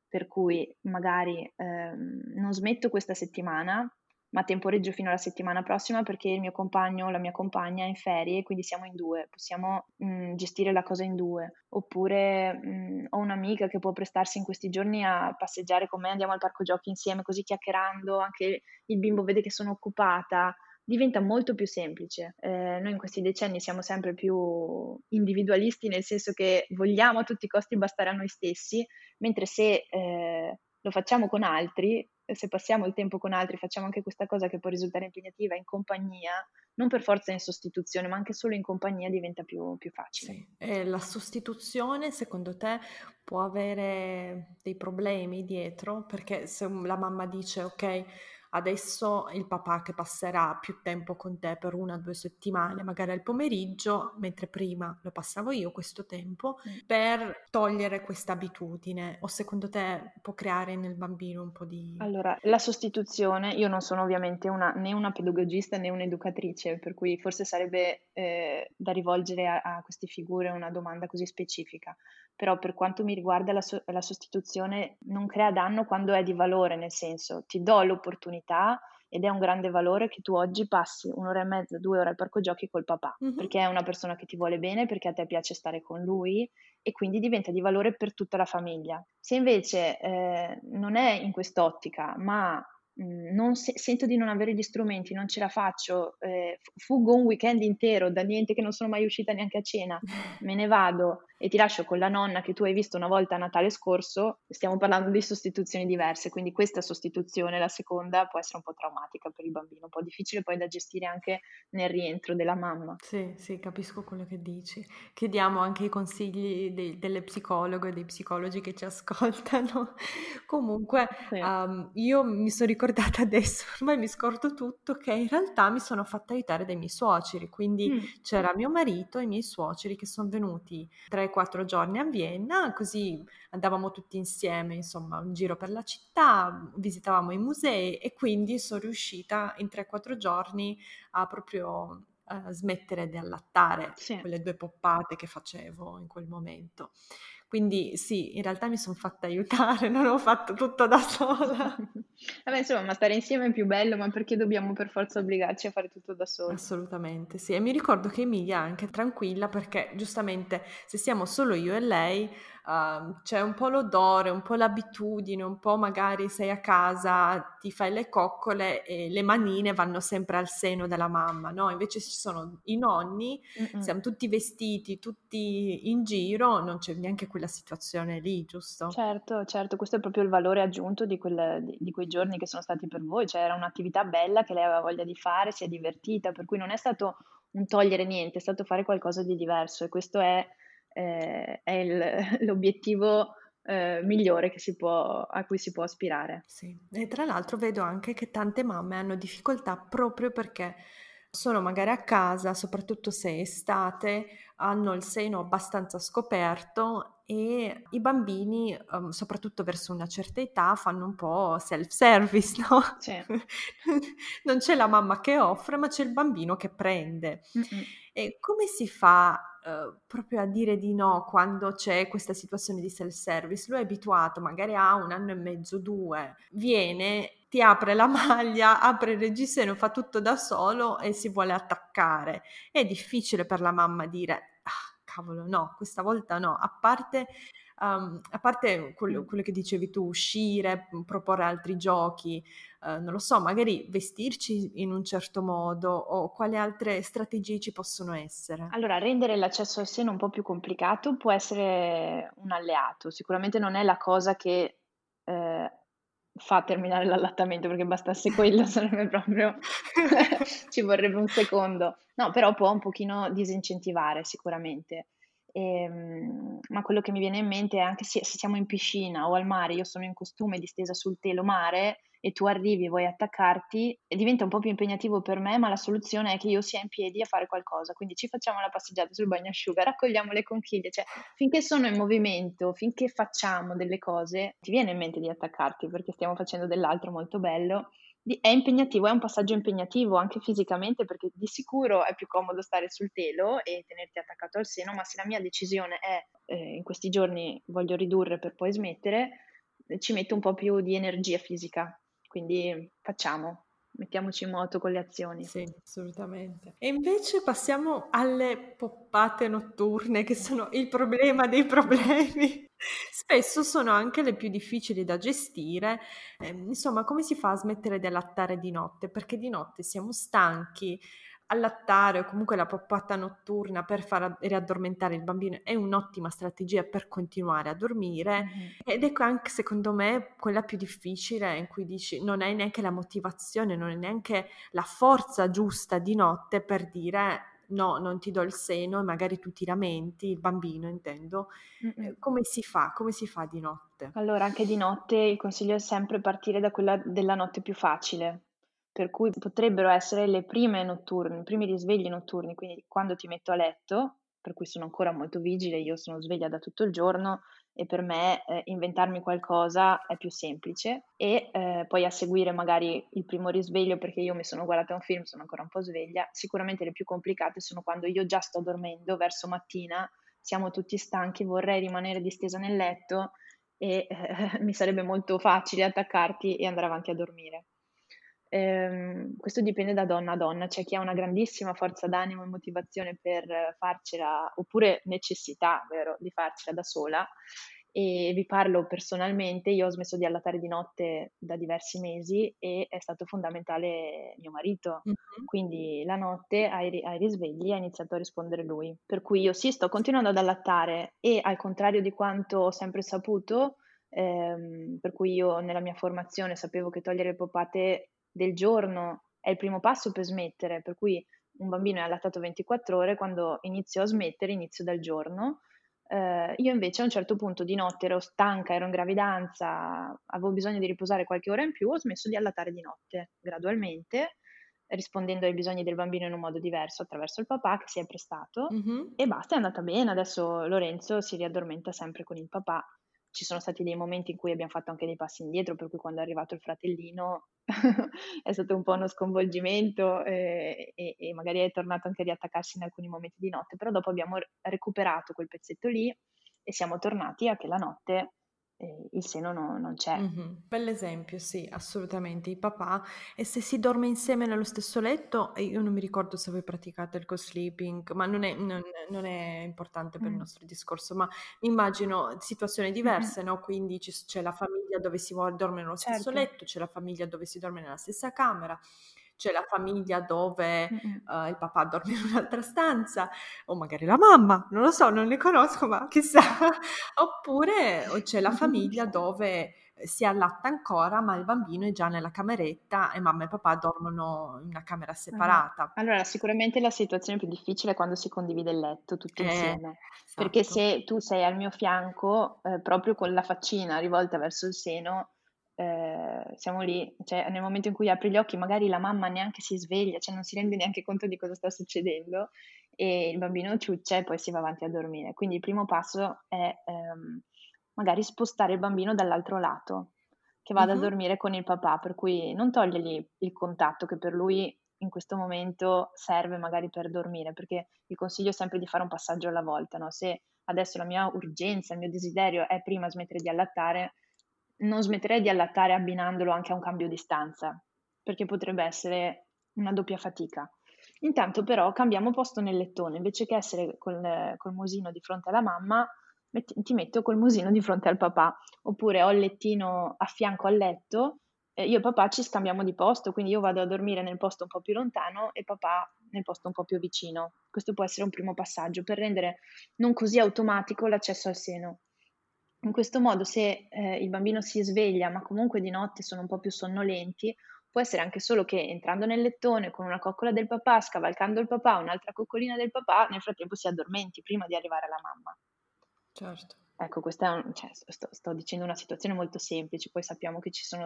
Per cui magari ehm, non smetto questa settimana, ma temporeggio fino alla settimana prossima perché il mio compagno o la mia compagna è in ferie, quindi siamo in due, possiamo mh, mm, gestire la cosa in due. Oppure mh, mm, ho un'amica che può prestarsi in questi giorni a passeggiare con me, andiamo al parco giochi insieme, così chiacchierando, anche il bimbo vede che sono occupata. Diventa molto più semplice. Eh, noi in questi decenni siamo sempre più individualisti, nel senso che vogliamo a tutti i costi bastare a noi stessi, mentre se eh, lo facciamo con altri, se passiamo il tempo con altri, facciamo anche questa cosa che può risultare impegnativa in compagnia, non per forza in sostituzione, ma anche solo in compagnia diventa più, più facile. Sì. E la sostituzione, secondo te, può avere dei problemi dietro? Perché se la mamma dice, ok, adesso il papà che passerà più tempo con te per una o due settimane, magari al pomeriggio, mentre prima lo passavo io questo tempo, per togliere questa abitudine o secondo te può creare nel bambino un po' di... Allora, la sostituzione, io non sono ovviamente una, né una pedagogista né un'educatrice, per cui forse sarebbe eh, da rivolgere a, a queste figure una domanda così specifica però per quanto mi riguarda la, so- la sostituzione non crea danno quando è di valore, nel senso ti do l'opportunità ed è un grande valore che tu oggi passi un'ora e mezza, due ore al parco giochi col papà, mm-hmm. perché è una persona che ti vuole bene, perché a te piace stare con lui e quindi diventa di valore per tutta la famiglia. Se invece eh, non è in quest'ottica, ma se- sento di non avere gli strumenti, non ce la faccio, eh, fuggo un weekend intero da niente che non sono mai uscita neanche a cena, me ne vado e ti lascio con la nonna che tu hai visto una volta a Natale scorso, stiamo parlando di sostituzioni diverse, quindi questa sostituzione, la seconda, può essere un po' traumatica per il bambino, un po' difficile poi da gestire anche nel rientro della mamma. Sì, sì, capisco quello che dici. Chiediamo anche i consigli dei, delle psicologe e dei psicologi che ci ascoltano. Comunque, sì. um, io mi sono ricordata ricordata adesso, ormai mi scordo tutto, che in realtà mi sono fatta aiutare dai miei suoceri, quindi mm. c'era mio marito e i miei suoceri che sono venuti 3-4 giorni a Vienna, così andavamo tutti insieme, insomma, un giro per la città, visitavamo i musei e quindi sono riuscita in 3-4 giorni a proprio uh, smettere di allattare sì. quelle due poppate che facevo in quel momento. Quindi sì, in realtà mi sono fatta aiutare, non ho fatto tutto da sola. Vabbè, insomma, ma stare insieme è più bello, ma perché dobbiamo per forza obbligarci a fare tutto da soli? Assolutamente, sì. E mi ricordo che Emilia è anche tranquilla perché giustamente se siamo solo io e lei uh, c'è un po' l'odore, un po' l'abitudine, un po' magari sei a casa, ti fai le coccole e le manine vanno sempre al seno della mamma, no? Invece ci sono i nonni, Mm-mm. siamo tutti vestiti, tutti in giro, non c'è neanche quella situazione lì, giusto? Certo, certo, questo è proprio il valore aggiunto di, quel, di, di quei giorni che sono stati per voi, cioè era un'attività bella che lei aveva voglia di fare, si è divertita, per cui non è stato un togliere niente, è stato fare qualcosa di diverso e questo è eh, è il, l'obiettivo eh, migliore può, a cui si può aspirare. Sì, e tra l'altro vedo anche che tante mamme hanno difficoltà proprio perché sono magari a casa, soprattutto se è estate, hanno il seno abbastanza scoperto e i bambini, um, soprattutto verso una certa età, fanno un po' self-service, no? Sì. non c'è la mamma che offre, ma c'è il bambino che prende. Mm-mm. E come si fa Uh, proprio a dire di no quando c'è questa situazione di self-service. Lui è abituato, magari ha un anno e mezzo, due, viene, ti apre la maglia, apre il reggiseno, fa tutto da solo e si vuole attaccare. È difficile per la mamma dire, cavolo, no, questa volta no, a parte... Um, a parte quello, quello, che dicevi tu, uscire, proporre altri giochi, eh, non lo so, magari vestirci in un certo modo o quali altre strategie ci possono essere? Allora, rendere l'accesso al seno un po' più complicato può essere un alleato, sicuramente non è la cosa che eh, fa terminare l'allattamento perché bastasse quello sarebbe proprio ci vorrebbe un secondo. No, però può un pochino disincentivare sicuramente. Ehm, ma quello che mi viene in mente è anche se, se siamo in piscina o al mare, io sono in costume distesa sul telo mare e tu arrivi e vuoi attaccarti, diventa un po' più impegnativo per me, ma la soluzione è che io sia in piedi a fare qualcosa. Quindi ci facciamo la passeggiata sul bagnasciuga, raccogliamo le conchiglie, cioè finché sono in movimento, finché facciamo delle cose, ti viene in mente di attaccarti perché stiamo facendo dell'altro molto bello è impegnativo, è un passaggio impegnativo anche fisicamente perché di sicuro è più comodo stare sul telo e tenerti attaccato al seno, ma se la mia decisione è eh, in questi giorni voglio ridurre per poi smettere, ci metto un po' più di energia fisica. Quindi facciamo, mettiamoci in moto con le azioni. Sì, assolutamente. E invece passiamo alle poppate notturne, che sono il problema dei problemi. Spesso sono anche le più difficili da gestire. Eh, insomma, come si fa a smettere di allattare di notte? Perché di notte siamo stanchi, allattare o comunque la poppata notturna per far riaddormentare il bambino è un'ottima strategia per continuare a dormire mm-hmm. ed ecco anche secondo me quella più difficile in cui dici non hai neanche la motivazione, non hai neanche la forza giusta di notte per dire no, non ti do il seno e magari tu ti lamenti, il bambino intendo, mm-hmm. come si fa? Come si fa di notte? Allora, anche di notte il consiglio è sempre partire da quella della notte più facile, per cui potrebbero essere le prime notturne, i primi risvegli notturni, quindi quando ti metto a letto, per cui sono ancora molto vigile, io sono sveglia da tutto il giorno e per me eh, inventarmi qualcosa è più semplice e eh, poi a seguire magari il primo risveglio perché io mi sono guardata un film, sono ancora un po' sveglia, sicuramente le più complicate sono quando io già sto dormendo verso mattina, siamo tutti stanchi, vorrei rimanere distesa nel letto e eh, mi sarebbe molto facile attaccarti e andare avanti a dormire. Ehm, questo dipende da donna a donna, c'è chi ha una grandissima forza d'animo e motivazione per farcela, oppure necessità, vero, di farcela da sola. E vi parlo personalmente, io ho smesso di allattare di notte da diversi mesi e è stato fondamentale mio marito. Mm-hmm. Quindi la notte ai, ai risvegli ha iniziato a rispondere lui. Per cui io sì, sto continuando ad allattare e al contrario di quanto ho sempre saputo, ehm, per cui io nella mia formazione sapevo che togliere le popate del giorno è il primo passo per smettere, per cui un bambino è allattato 24 ore, quando inizio a smettere inizio dal giorno. Eh, io invece a un certo punto di notte ero stanca, ero in gravidanza, avevo bisogno di riposare qualche ora in più, ho smesso di allattare di notte gradualmente, rispondendo ai bisogni del bambino in un modo diverso attraverso il papà che si è prestato mm-hmm. e basta, è andata bene. Adesso Lorenzo si riaddormenta sempre con il papà ci sono stati dei momenti in cui abbiamo fatto anche dei passi indietro, per cui quando è arrivato il fratellino è stato un po' uno sconvolgimento eh, e, e, magari è tornato anche a riattaccarsi in alcuni momenti di notte, però dopo abbiamo recuperato quel pezzetto lì e siamo tornati a che la notte eh, il seno no, non c'è. Mm-hmm. Bell'esempio, sì, assolutamente. I papà, e se si dorme insieme nello stesso letto, io non mi ricordo se voi praticate il co-sleeping, ma non è, non, non è importante per mm. il nostro discorso, ma immagino situazioni diverse, mm-hmm. no? Quindi c'è, c'è, la famiglia dove si dorme nello stesso certo. letto, c'è la famiglia dove si dorme nella stessa camera c'è la famiglia dove uh, il papà dorme in un'altra stanza, o magari la mamma, non lo so, non ne conosco, ma chissà. Oppure c'è la famiglia dove si allatta ancora, ma il bambino è già nella cameretta e mamma e papà dormono in una camera separata. Allora, sicuramente la situazione più difficile è quando si condivide il letto tutti eh, insieme, esatto. perché se tu sei al mio fianco, eh, proprio con la faccina rivolta verso il seno, eh, siamo lì, cioè nel momento in cui apri gli occhi magari la mamma neanche si sveglia, cioè non si rende neanche conto di cosa sta succedendo e il bambino ciuccia e poi si va avanti a dormire. Quindi il primo passo è ehm, magari spostare il bambino dall'altro lato, che vada uh-huh. a dormire con il papà, per cui non togliergli il contatto che per lui in questo momento serve magari per dormire, perché il consiglio sempre di fare un passaggio alla volta, no? Se adesso la mia urgenza, il mio desiderio è prima smettere di allattare, non smetterei di allattare abbinandolo anche a un cambio di stanza, perché potrebbe essere una doppia fatica. Intanto però cambiamo posto nel lettone, invece che essere col, col musino di fronte alla mamma, metti, ti metto col musino di fronte al papà, oppure ho il lettino a fianco al letto, eh, io e papà ci scambiamo di posto, quindi io vado a dormire nel posto un po' più lontano e papà nel posto un po' più vicino. Questo può essere un primo passaggio per rendere non così automatico l'accesso al seno. In questo modo, se eh, il bambino si sveglia, ma comunque di notte sono un po' più sonnolenti, può essere anche solo che entrando nel lettone con una coccola del papà, scavalcando il papà, un'altra coccolina del papà, nel frattempo si addormenti prima di arrivare alla mamma. Certo. Ecco, questa è un, cioè, sto, sto, dicendo una situazione molto semplice, poi sappiamo che ci sono,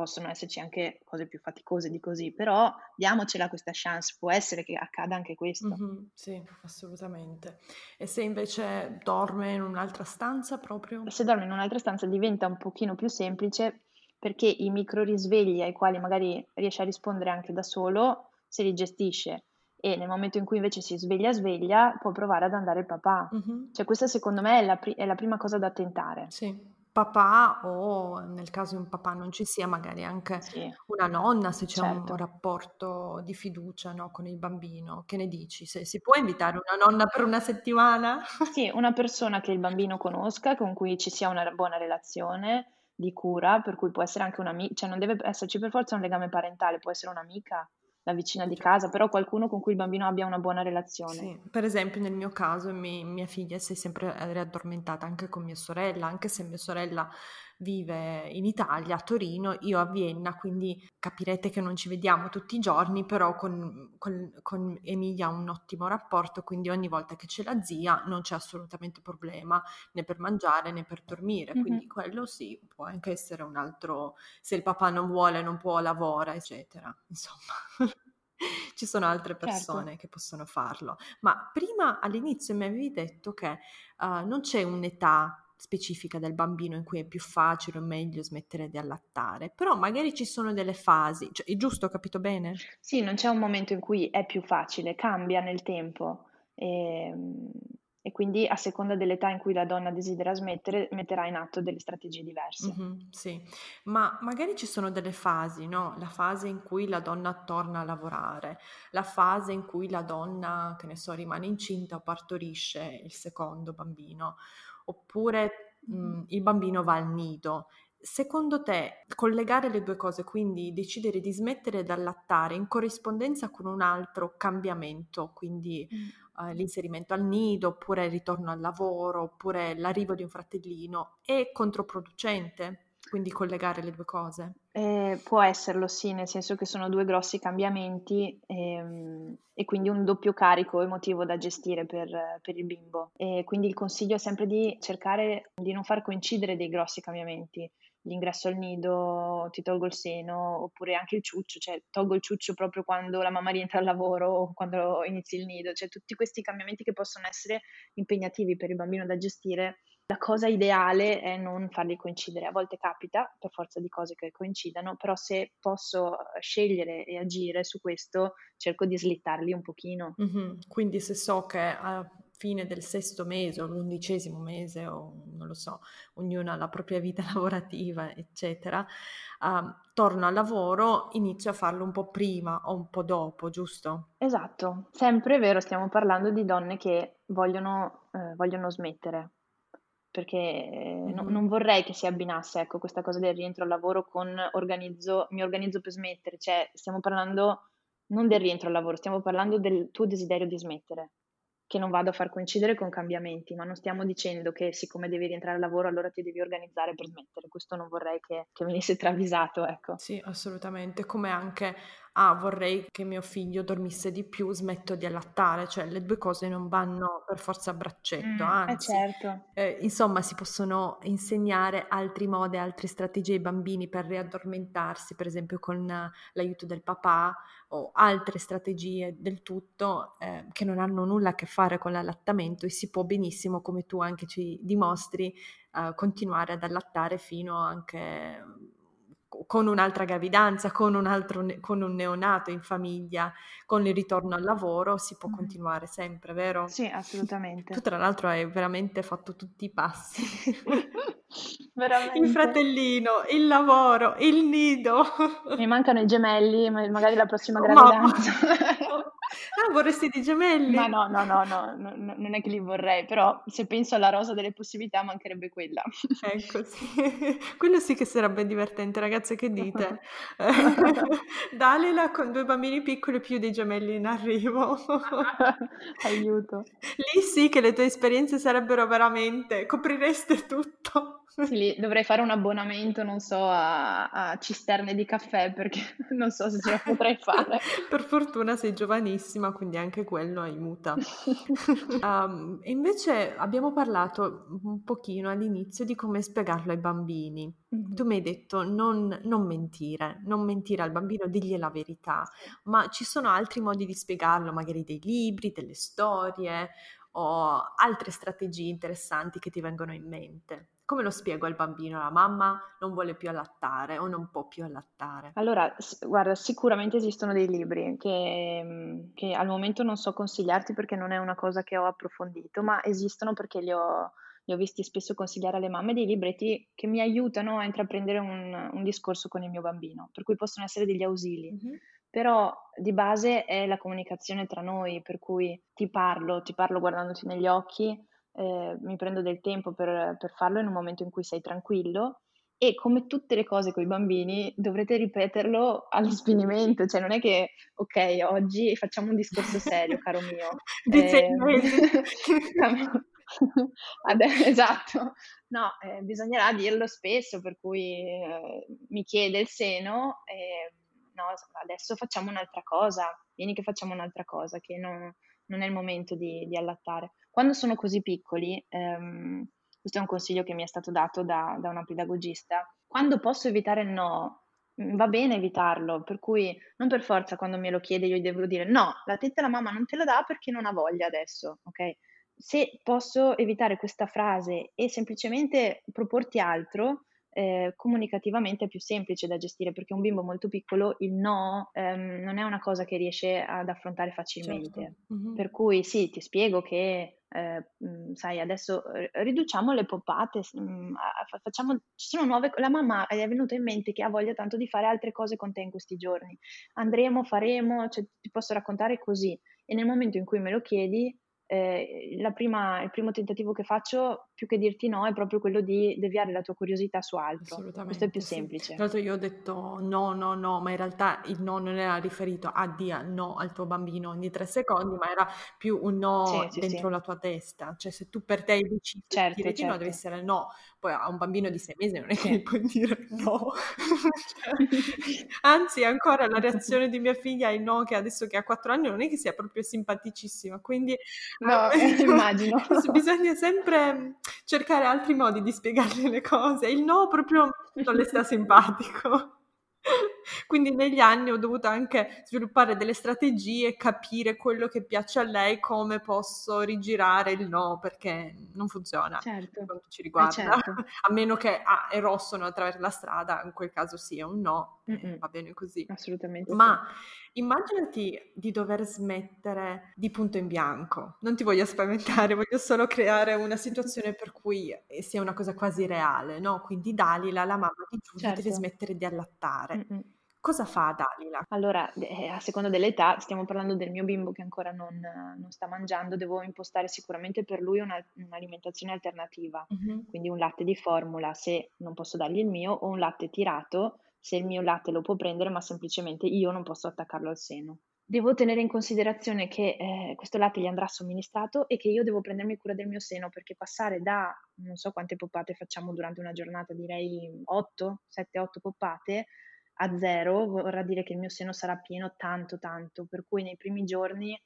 possono esserci anche cose più faticose di così, però diamocela questa chance, può essere che accada anche questo. Mm-hmm, sì, assolutamente. E se invece dorme in un'altra stanza proprio? Se dorme in un'altra stanza diventa un pochino più semplice perché i micro risvegli ai quali magari riesce a rispondere anche da solo, se li gestisce e nel momento in cui invece si sveglia sveglia può provare ad andare il papà. Mm-hmm. Cioè questa secondo me è la, pri- è la, prima cosa da tentare. Sì, papà o nel caso un papà non ci sia magari anche sì. una nonna se c'è certo. un rapporto di fiducia no, con il bambino. Che ne dici? Se si può invitare una nonna per una settimana? Sì, una persona che il bambino conosca, con cui ci sia una buona relazione di cura, per cui può essere anche un'amica, cioè non deve esserci per forza un legame parentale, può essere un'amica la vicina di casa, però qualcuno con cui il bambino abbia una buona relazione. Sì, per esempio nel mio caso mi, mia figlia si è sempre riaddormentata anche con mia sorella, anche se mia sorella vive in Italia, a Torino, io a Vienna, quindi capirete che non ci vediamo tutti i giorni, però con, con, con Emilia ho un ottimo rapporto, quindi ogni volta che c'è la zia non c'è assolutamente problema né per mangiare né per dormire, mm-hmm. quindi quello sì, può anche essere un altro, se il papà non vuole, non può, lavora, eccetera, insomma. ci sono altre certo. persone certo. che possono farlo. Ma prima all'inizio mi avevi detto che uh, non c'è un'età specifica del bambino in cui è più facile o meglio smettere di allattare, però magari ci sono delle fasi, cioè, è giusto, ho capito bene? Sì, non c'è un momento in cui è più facile, cambia nel tempo e, ehm, e quindi a seconda dell'età in cui la donna desidera smettere metterà in atto delle strategie diverse. Mm-hmm, sì, ma magari ci sono delle fasi, no? La fase in cui la donna torna a lavorare, la fase in cui la donna, che ne so, rimane incinta o partorisce il secondo bambino oppure mh, mhmm, il bambino va al nido. Secondo te collegare le due cose, quindi decidere di smettere di allattare in corrispondenza con un altro cambiamento, quindi mm. uh, l'inserimento al nido, oppure il ritorno al lavoro, oppure l'arrivo di un fratellino, è controproducente? Quindi collegare le due cose? Eh, può esserlo, sì, nel senso che sono due grossi cambiamenti ehm, e quindi un doppio carico emotivo da gestire per, per, il bimbo. E quindi il consiglio è sempre di cercare di non far coincidere dei grossi cambiamenti. L'ingresso al nido, ti tolgo il seno, oppure anche il ciuccio, cioè tolgo il ciuccio proprio quando la mamma rientra al lavoro o quando inizi il nido, cioè tutti questi cambiamenti che possono essere impegnativi per il bambino da gestire la cosa ideale è non farli coincidere. A volte capita per forza di cose che coincidano, però se posso eh, scegliere e agire su questo, cerco di slittarli un pochino. Mm-hmm. Quindi se so che a fine del sesto mese o l'undicesimo mese o non lo so, ognuno ha la propria vita lavorativa, eccetera, uh, torno al lavoro, inizio a farlo un po' prima o un po' dopo, giusto? Esatto, sempre vero, stiamo parlando di donne che vogliono, eh, vogliono smettere perché mm-hmm. no, non vorrei che si abbinasse ecco, questa cosa del rientro al lavoro con organizzo, mi organizzo per smettere, cioè stiamo parlando non del rientro al lavoro, stiamo parlando del tuo desiderio di smettere, che non vado a far coincidere con cambiamenti, ma non stiamo dicendo che siccome devi rientrare al lavoro allora ti devi organizzare per smettere, questo non vorrei che, che venisse travisato. Ecco. Sì, assolutamente, come anche ah, vorrei che mio figlio dormisse di più, smetto di allattare, cioè le due cose non vanno per forza a braccetto, mm, eh, anzi, eh certo. eh, insomma, si possono insegnare altri modi, altre strategie ai bambini per riaddormentarsi, per esempio con l'aiuto del papà o altre strategie del tutto eh, che non hanno nulla a che fare con l'allattamento e si può benissimo, come tu anche ci dimostri, eh, continuare ad allattare fino anche con un'altra gravidanza, con un, altro, con un neonato in famiglia, con il ritorno al lavoro, si può continuare sempre, vero? Sì, assolutamente. Tu tra l'altro hai veramente fatto tutti i passi. veramente. Il fratellino, il lavoro, il nido. Mi mancano i gemelli, magari la prossima gravidanza. Ah, vorresti dei gemelli? Ma no, no, no, no, no, no, non è che li vorrei, però se penso alla rosa delle possibilità mancherebbe quella. Ecco, sì. Quello sì che sarebbe divertente, ragazze, che dite? Dalila con due bambini piccoli più dei gemelli in arrivo. Aiuto. Lì sì che le tue esperienze sarebbero veramente, coprireste tutto. Sì, lì dovrei fare un abbonamento, non so, a, a cisterne di caffè perché non so se ce la potrei fare. per fortuna sei giovanissima, quindi anche quello aiuta. um, invece abbiamo parlato un pochino all'inizio di come spiegarlo ai bambini. Mm-hmm. Tu mi hai detto non, non, mentire, non mentire al bambino, digli la verità, ma ci sono altri modi di spiegarlo, magari dei libri, delle storie o altre strategie interessanti che ti vengono in mente. Come lo spiego al bambino? La mamma non vuole più allattare o non può più allattare. Allora, guarda, sicuramente esistono dei libri che, mhmm, che al momento non so consigliarti perché non è una cosa che ho approfondito, ma esistono perché li ho, li ho visti spesso consigliare alle mamme dei libretti che mi aiutano a intraprendere un, un discorso con il mio bambino, per cui possono essere degli ausili. Mm-hmm. Però di base è la comunicazione tra noi, per cui ti parlo, ti parlo guardandoti negli occhi, eh, mi prendo del tempo per, per farlo in un momento in cui sei tranquillo e come tutte le cose con i bambini dovrete ripeterlo allo sfinimento, cioè non è che ok, oggi facciamo un discorso serio, caro mio. Sei mesi. esatto, no, eh, bisognerà dirlo spesso, per cui eh, mi chiede il seno, eh, no, adesso facciamo un'altra cosa, vieni che facciamo un'altra cosa, che non, non è il momento di, di allattare. Quando sono così piccoli, ehm, questo è un consiglio che mi è stato dato da, da una pedagogista, quando posso evitare il no, mm, va bene evitarlo, per cui non per forza quando me lo chiede io gli devo dire no, la tetta la mamma non te la dà perché non ha voglia adesso, ok? Se posso evitare questa frase e semplicemente proporti altro, eh, comunicativamente è più semplice da gestire perché un bimbo molto piccolo il no ehm, non è una cosa che riesce ad affrontare facilmente. Certo. Mm-hmm. Per cui sì, ti spiego che eh, mm, sai, adesso riduciamo le poppate, mm, facciamo, ci sono nuove, la mamma è venuta in mente che ha voglia tanto di fare altre cose con te in questi giorni. Andremo, faremo, cioè, ti posso raccontare così. E nel momento in cui me lo chiedi, eh, prima, il primo tentativo che faccio, più che dirti no, è proprio quello di deviare la tua curiosità su altro. Questo è più sì. semplice. Tra l'altro io ho detto no, no, no, ma in realtà il no non era riferito a dia no al tuo bambino ogni tre secondi, ma era più un no sì, dentro sì, la tua testa. Cioè se tu per te dici certo, dire certo. no, deve essere no. Poi a un bambino di sei mesi non è che gli puoi dire no. Anzi, ancora la reazione di mia figlia ai no, che adesso che ha quattro anni, non è che sia proprio simpaticissima. Quindi No, eh, immagino. Bisogna sempre cercare altri modi di spiegarle le cose. Il no proprio non le sta simpatico. Quindi negli anni ho dovuto anche sviluppare delle strategie, capire quello che piace a lei, come posso rigirare il no, perché non funziona certo. quanto ci eh, riguarda. Eh certo. A meno che ah, è rosso non attraverso la strada, in quel caso sì, è un no, eh, va bene così. Assolutamente. Ma sì. immaginati di dover smettere di punto in bianco. Non ti voglio spaventare, voglio solo creare una situazione per cui sia una cosa quasi reale, no? Quindi Dalila, la mamma di Giulia, certo. deve smettere di allattare. Mm-mm. Cosa fa Dalila? Allora, eh, a seconda dell'età, stiamo parlando del mio bimbo che ancora non, non sta mangiando, devo impostare sicuramente per lui una, un'alimentazione alternativa, mm-hmm. quindi un latte di formula se non posso dargli il mio o un latte tirato se il mio latte lo può prendere ma semplicemente io non posso attaccarlo al seno. Devo tenere in considerazione che eh, questo latte gli andrà somministrato e che io devo prendermi cura del mio seno perché passare da non so quante poppate facciamo durante una giornata, direi 8, 7, 8 poppate a zero vorrà dire che il mio seno sarà pieno tanto tanto, per cui nei primi giorni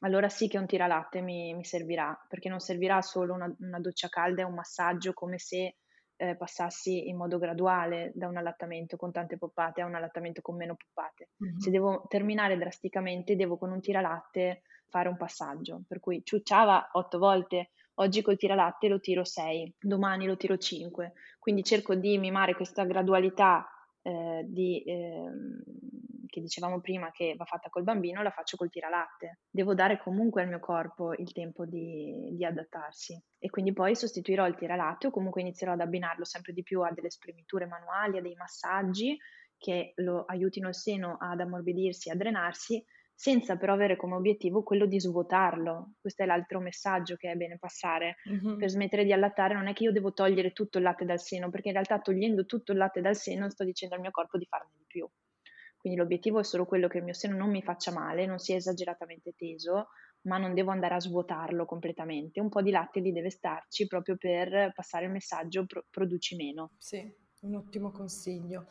allora sì che un tiralatte mi, mi servirà, perché non servirà solo una, una, doccia calda e un massaggio come se eh, passassi in modo graduale da un allattamento con tante poppate a un allattamento con meno poppate. Mm-hmm. Se devo terminare drasticamente, devo con un tiralatte fare un passaggio, per cui ciucciava otto volte, oggi col tiralatte lo tiro 6, domani lo tiro 5, quindi cerco di mimare questa gradualità eh, di, eh, che dicevamo prima che va fatta col bambino, la faccio col tiralatte. Devo dare comunque al mio corpo il tempo di, di adattarsi e quindi poi sostituirò il tiralatte o comunque inizierò ad abbinarlo sempre di più a delle spremiture manuali, a dei massaggi che lo aiutino il seno ad ammorbidirsi, a drenarsi senza però avere come obiettivo quello di svuotarlo. Questo è l'altro messaggio che è bene passare. Mm-hmm. Per smettere di allattare non è che io devo togliere tutto il latte dal seno, perché in realtà togliendo tutto il latte dal seno sto dicendo al mio corpo di farne di più. Quindi l'obiettivo è solo quello che il mio seno non mi faccia male, non sia esageratamente teso, ma non devo andare a svuotarlo completamente. Un po' di latte lì deve starci proprio per passare il messaggio pro- produci meno. Sì, un ottimo consiglio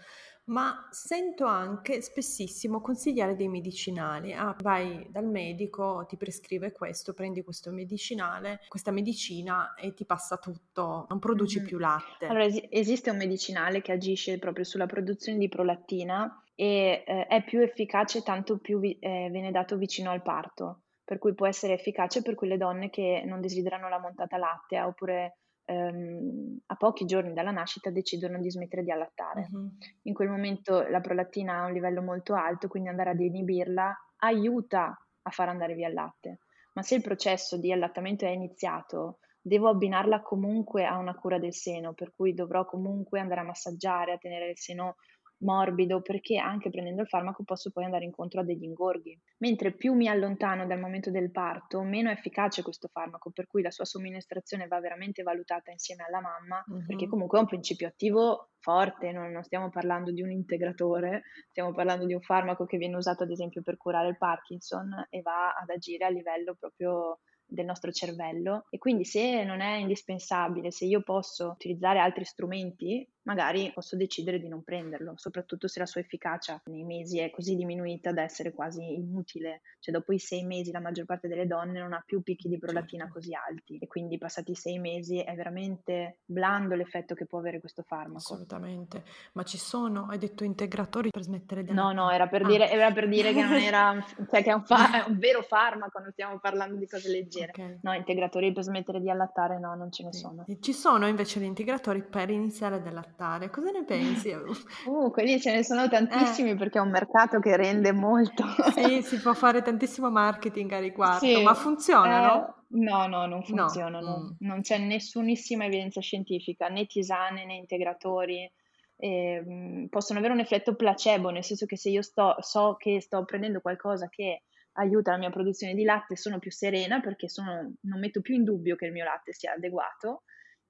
ma sento anche spessissimo consigliare dei medicinali. Ah, vai dal medico, ti prescrive questo, prendi questo medicinale, questa medicina e ti passa tutto, non produci mm-hmm. più latte. Allora, es- esiste un medicinale che agisce proprio sulla produzione di prolattina e eh, è più efficace tanto più vi- eh, viene dato vicino al parto, per cui può essere efficace per quelle donne che non desiderano la montata lattea oppure ehm, a pochi giorni dalla nascita decidono di smettere di allattare. Uh-huh. In quel momento la prolattina ha un livello molto alto, quindi andare ad inibirla aiuta a far andare via il latte. Ma se il processo di allattamento è iniziato, devo abbinarla comunque a una cura del seno, per cui dovrò comunque andare a massaggiare, a tenere il seno morbido perché anche prendendo il farmaco posso poi andare incontro a degli ingorghi. Mentre più mi allontano dal momento del parto, meno è efficace questo farmaco, per cui la sua somministrazione va veramente valutata insieme alla mamma, uh-huh. perché comunque è un principio attivo forte, non, non, stiamo parlando di un integratore, stiamo parlando di un farmaco che viene usato ad esempio per curare il Parkinson e va ad agire a livello proprio del nostro cervello e quindi se non è indispensabile, se io posso utilizzare altri strumenti, magari posso decidere di non prenderlo, soprattutto se la sua efficacia nei mesi è così diminuita da essere quasi inutile, cioè dopo i sei mesi la maggior parte delle donne non ha più picchi di prolatina certo. così alti e quindi passati sei mesi è veramente blando l'effetto che può avere questo farmaco. Assolutamente, ma ci sono, hai detto integratori per smettere di... No, no, era per, ah. dire, era per dire che non era, cioè che è un, fa- è un, vero farmaco, non stiamo parlando di cose leggere. Okay. No, integratori per smettere di allattare no, non ce ne sì. sono. Ci sono invece gli integratori per iniziare ad allattare allattare, cosa ne pensi? Uh, quelli ce ne sono tantissimi eh. perché è un mercato che rende molto. Sì, si può fare tantissimo marketing a riguardo, sì, ma funzionano? Eh, no, no, non funzionano. No. Mm. Non c'è nessunissima evidenza scientifica, né tisane né integratori. Eh, possono avere un effetto placebo, nel senso che se io sto, so che sto prendendo qualcosa che aiuta la mia produzione di latte, sono più serena perché sono, non metto più in dubbio che il mio latte sia adeguato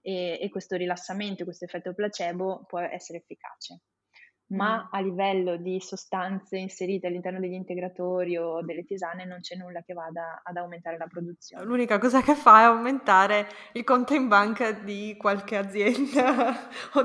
e, e questo rilassamento, questo effetto placebo può essere efficace ma mm. a livello di sostanze inserite all'interno degli integratori o delle tisane non c'è nulla che vada ad aumentare la produzione. L'unica cosa che fa è aumentare il conto in banca di qualche azienda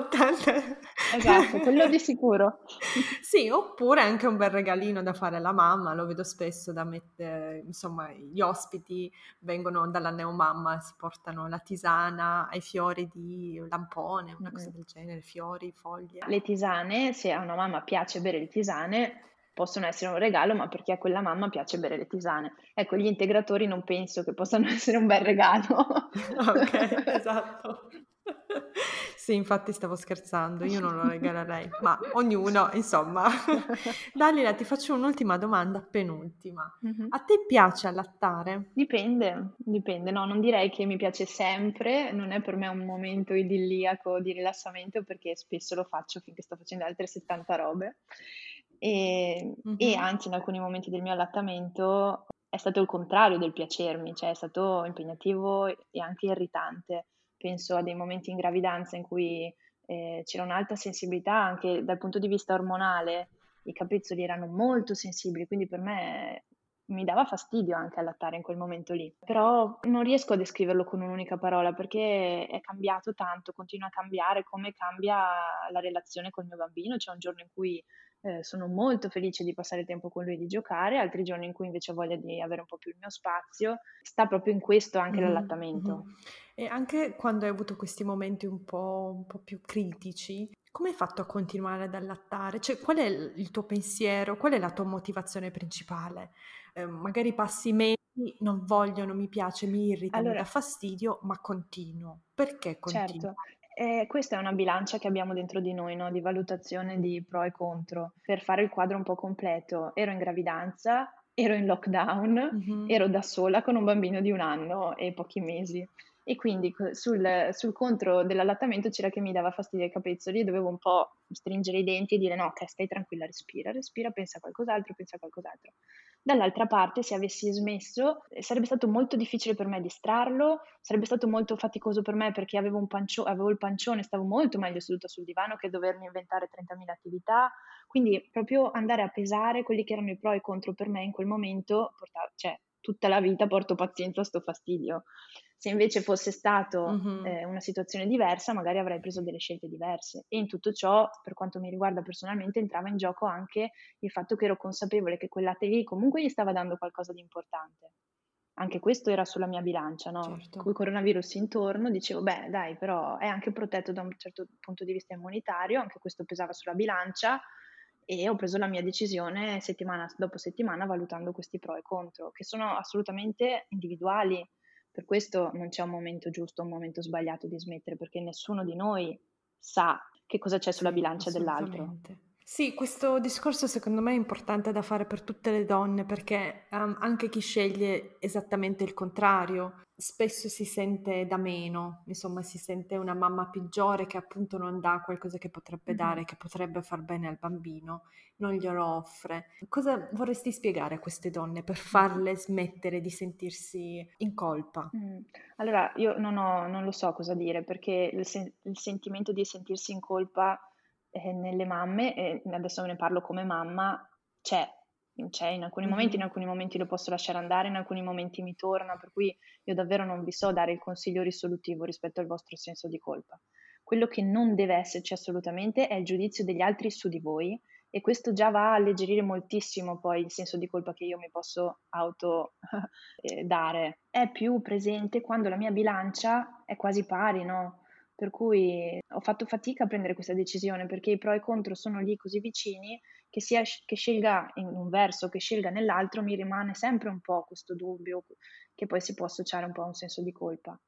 Esatto, quello di sicuro. sì, oppure anche un bel regalino da fare alla mamma, lo vedo spesso da mettere, insomma, gli ospiti vengono dalla neomamma, si portano la tisana ai fiori di lampone, una cosa del genere, fiori, foglie. Le tisane, se a una mamma piace bere le tisane, possono essere un regalo, ma perché a quella mamma piace bere le tisane. Ecco, gli integratori non penso che possano essere un bel regalo. ok, esatto. Sì, infatti stavo scherzando, io non lo regalerei, ma ognuno, insomma. Dalila, ti faccio un'ultima domanda, penultima. Mm-hmm. A te piace allattare? Dipende, dipende. No, non direi che mi piace sempre, non è per me un momento idilliaco di rilassamento perché spesso lo faccio finché sto facendo altre 70 robe. E, mm-hmm. e anzi, in alcuni momenti del mio allattamento è stato il contrario del piacermi, cioè è stato impegnativo e anche irritante penso a dei momenti in gravidanza in cui eh, c'era un'alta sensibilità anche dal punto di vista ormonale, i capezzoli erano molto sensibili, quindi per me mi dava fastidio anche allattare in quel momento lì, però non riesco a descriverlo con un'unica parola perché è cambiato tanto, continua a cambiare come cambia la relazione col mio bambino, c'è un giorno in cui eh, sono molto felice di passare tempo con lui e di giocare, altri giorni in cui invece ho voglia di avere un po' più il mio spazio. Sta proprio in questo anche mm-hmm. l'allattamento. E anche quando hai avuto questi momenti un po', un po', più critici, come hai fatto a continuare ad allattare? Cioè, qual è il tuo pensiero? Qual è la tua motivazione principale? Eh, magari passi mesi, non voglio, non mi piace, mi irrita, allora, mi dà fastidio, ma continuo. Perché continuo? Certo, eh, questa è una bilancia che abbiamo dentro di noi, no? di valutazione di pro e contro, per fare il quadro un po' completo. Ero in gravidanza, ero in lockdown, mm-hmm. ero da sola con un bambino di un anno e pochi mesi. E quindi sul, sul contro dell'allattamento c'era che mi dava fastidio ai capezzoli e dovevo un po' stringere i denti e dire no, ok, stai tranquilla, respira, respira, pensa a qualcos'altro, pensa a qualcos'altro. Dall'altra parte, se avessi smesso, eh, sarebbe stato molto difficile per me distrarlo, sarebbe stato molto faticoso per me perché avevo, pancio- avevo il pancione, stavo molto meglio seduta sul divano che dovermi inventare 30.000 attività. Quindi proprio andare a pesare quelli che erano i pro e i contro per me in quel momento, portava, cioè tutta la vita porto pazienza a sto fastidio. Se invece fosse stata mm-hmm. eh, una situazione diversa, magari avrei preso delle scelte diverse. E in tutto ciò, per quanto mi riguarda personalmente, entrava in gioco anche il fatto che ero consapevole che quel latte lì comunque gli stava dando qualcosa di importante. Anche questo era sulla mia bilancia, no? Certo. Con il coronavirus intorno dicevo, beh, dai, però è anche protetto da un certo punto di vista immunitario, anche questo pesava sulla bilancia e ho preso la mia decisione settimana dopo settimana valutando questi pro e contro, che sono assolutamente individuali. Per questo non c'è un momento giusto, un momento sbagliato di smettere, perché nessuno di noi sa che cosa c'è sulla bilancia dell'altro. Sì, questo discorso secondo me è importante da fare per tutte le donne perché um, anche chi sceglie esattamente il contrario spesso si sente da meno, insomma si sente una mamma peggiore che appunto non dà qualcosa che potrebbe mm-hmm. dare, che potrebbe far bene al bambino, non glielo offre. Cosa vorresti spiegare a queste donne per farle smettere di sentirsi in colpa? Mm. Allora, io non, ho, non, lo so cosa dire perché il, sen- il sentimento di sentirsi in colpa eh, nelle mamme, e adesso ne parlo come mamma, c'è, c'è in alcuni momenti, in alcuni momenti lo posso lasciare andare, in alcuni momenti mi torna, per cui io davvero non vi so dare il consiglio risolutivo rispetto al vostro senso di colpa. Quello che non deve esserci assolutamente è il giudizio degli altri su di voi e questo già va a alleggerire moltissimo poi il senso di colpa che io mi posso auto eh, dare. È più presente quando la mia bilancia è quasi pari, no? Per cui ho fatto fatica a prendere questa decisione perché i pro e i contro sono lì così vicini che sia che scelga in un verso che scelga nell'altro mi rimane sempre un po' questo dubbio che poi si può associare un po' a un senso di colpa.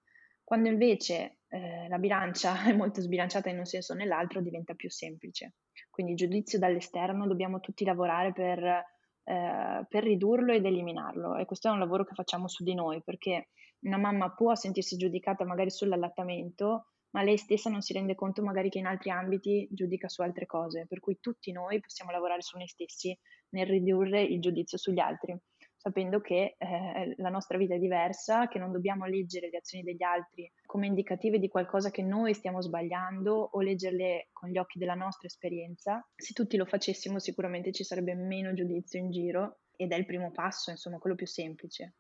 Quando invece eh, la bilancia è molto sbilanciata in un senso o nell'altro diventa più semplice. Quindi il giudizio dall'esterno dobbiamo tutti lavorare per, eh, per ridurlo ed eliminarlo e questo è un lavoro che facciamo su di noi perché una mamma può sentirsi giudicata magari sull'allattamento ma lei stessa non si rende conto magari che in altri ambiti giudica su altre cose, per cui tutti noi possiamo lavorare su noi stessi nel ridurre il giudizio sugli altri, sapendo che eh, la nostra vita è diversa, che non dobbiamo leggere le azioni degli altri come indicative di qualcosa che noi stiamo sbagliando o leggerle con gli occhi della nostra esperienza. Se tutti lo facessimo sicuramente ci sarebbe meno giudizio in giro ed è il primo passo, insomma, quello più semplice.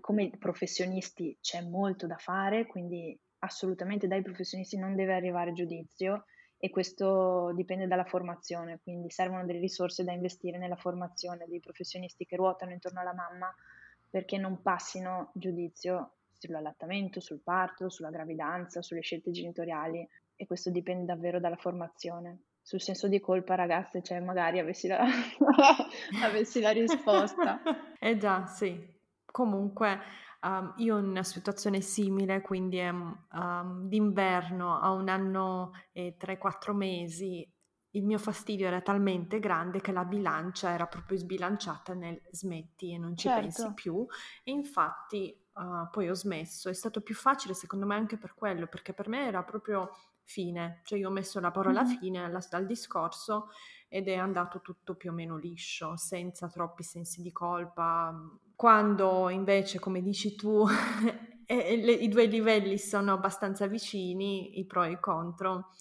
come professionisti c'è molto da fare, quindi assolutamente dai professionisti non deve arrivare giudizio e questo dipende dalla formazione, quindi servono delle risorse da investire nella formazione dei professionisti che ruotano intorno alla mamma perché non passino giudizio sull'allattamento, sul parto, sulla gravidanza, sulle scelte genitoriali e questo dipende davvero dalla formazione. Sul senso di colpa, ragazze, cioè magari avessi la, avessi la risposta. eh già, sì. Comunque Um, io in una situazione simile, quindi um, d'inverno a un anno e 3-4 mesi, il mio fastidio era talmente grande che la bilancia era proprio sbilanciata nel smetti e non ci certo. pensi più. E infatti uh, poi ho smesso. È stato più facile secondo me anche per quello, perché per me era proprio fine, cioè io ho messo la parola mm-hmm. fine al, al discorso ed è andato tutto più o meno liscio, senza troppi sensi di colpa quando invece, come dici tu, i due livelli sono abbastanza vicini, i pro e i contro,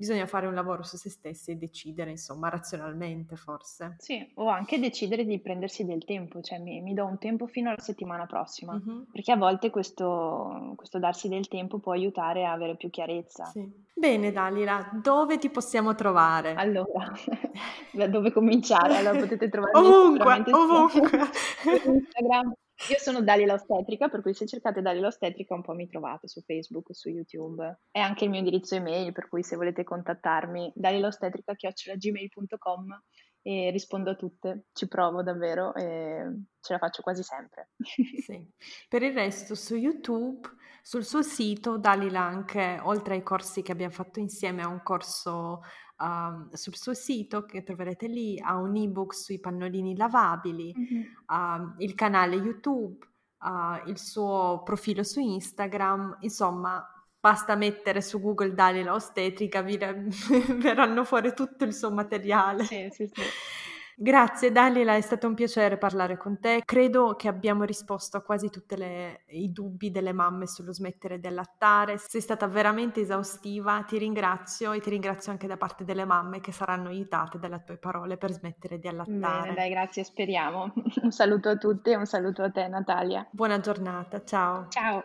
bisogna fare un lavoro su se stessi e decidere, insomma, razionalmente forse. Sì, o anche decidere di prendersi del tempo, cioè mi, mi do un tempo fino alla settimana prossima, mm-hmm. perché a volte questo, questo, darsi del tempo può aiutare a avere più chiarezza. Sì. Bene Dalila, dove ti possiamo trovare? Allora, da dove cominciare? Allora potete trovare ovunque, ovunque. su Instagram io sono Dalila Ostetrica, per cui se cercate Dalila Ostetrica un po' mi trovate su Facebook, su YouTube. È anche il mio indirizzo email, per cui se volete contattarmi, dalilaostetrica.gmail.com e rispondo a tutte, ci provo davvero e ce la faccio quasi sempre. Sì. Per il resto su YouTube, sul suo sito, Dalila anche, oltre ai corsi che abbiamo fatto insieme, ha un corso uh, sul suo sito che troverete lì, ha un ebook sui pannolini lavabili, mm-hmm. uh, il canale YouTube, uh, il suo profilo su Instagram, insomma basta mettere su Google Dalila ostetrica, vi verranno fuori tutto il suo materiale. Sì, sì, sì. Grazie Dalila, è stato un piacere parlare con te. Credo che abbiamo risposto a quasi tutti i dubbi delle mamme sullo smettere di allattare. Sei stata veramente esaustiva, ti ringrazio e ti ringrazio anche da parte delle mamme che saranno aiutate dalle tue parole per smettere di allattare. Bene, dai, grazie, speriamo. un saluto a tutti e un saluto a te Natalia. Buona giornata, ciao. Ciao.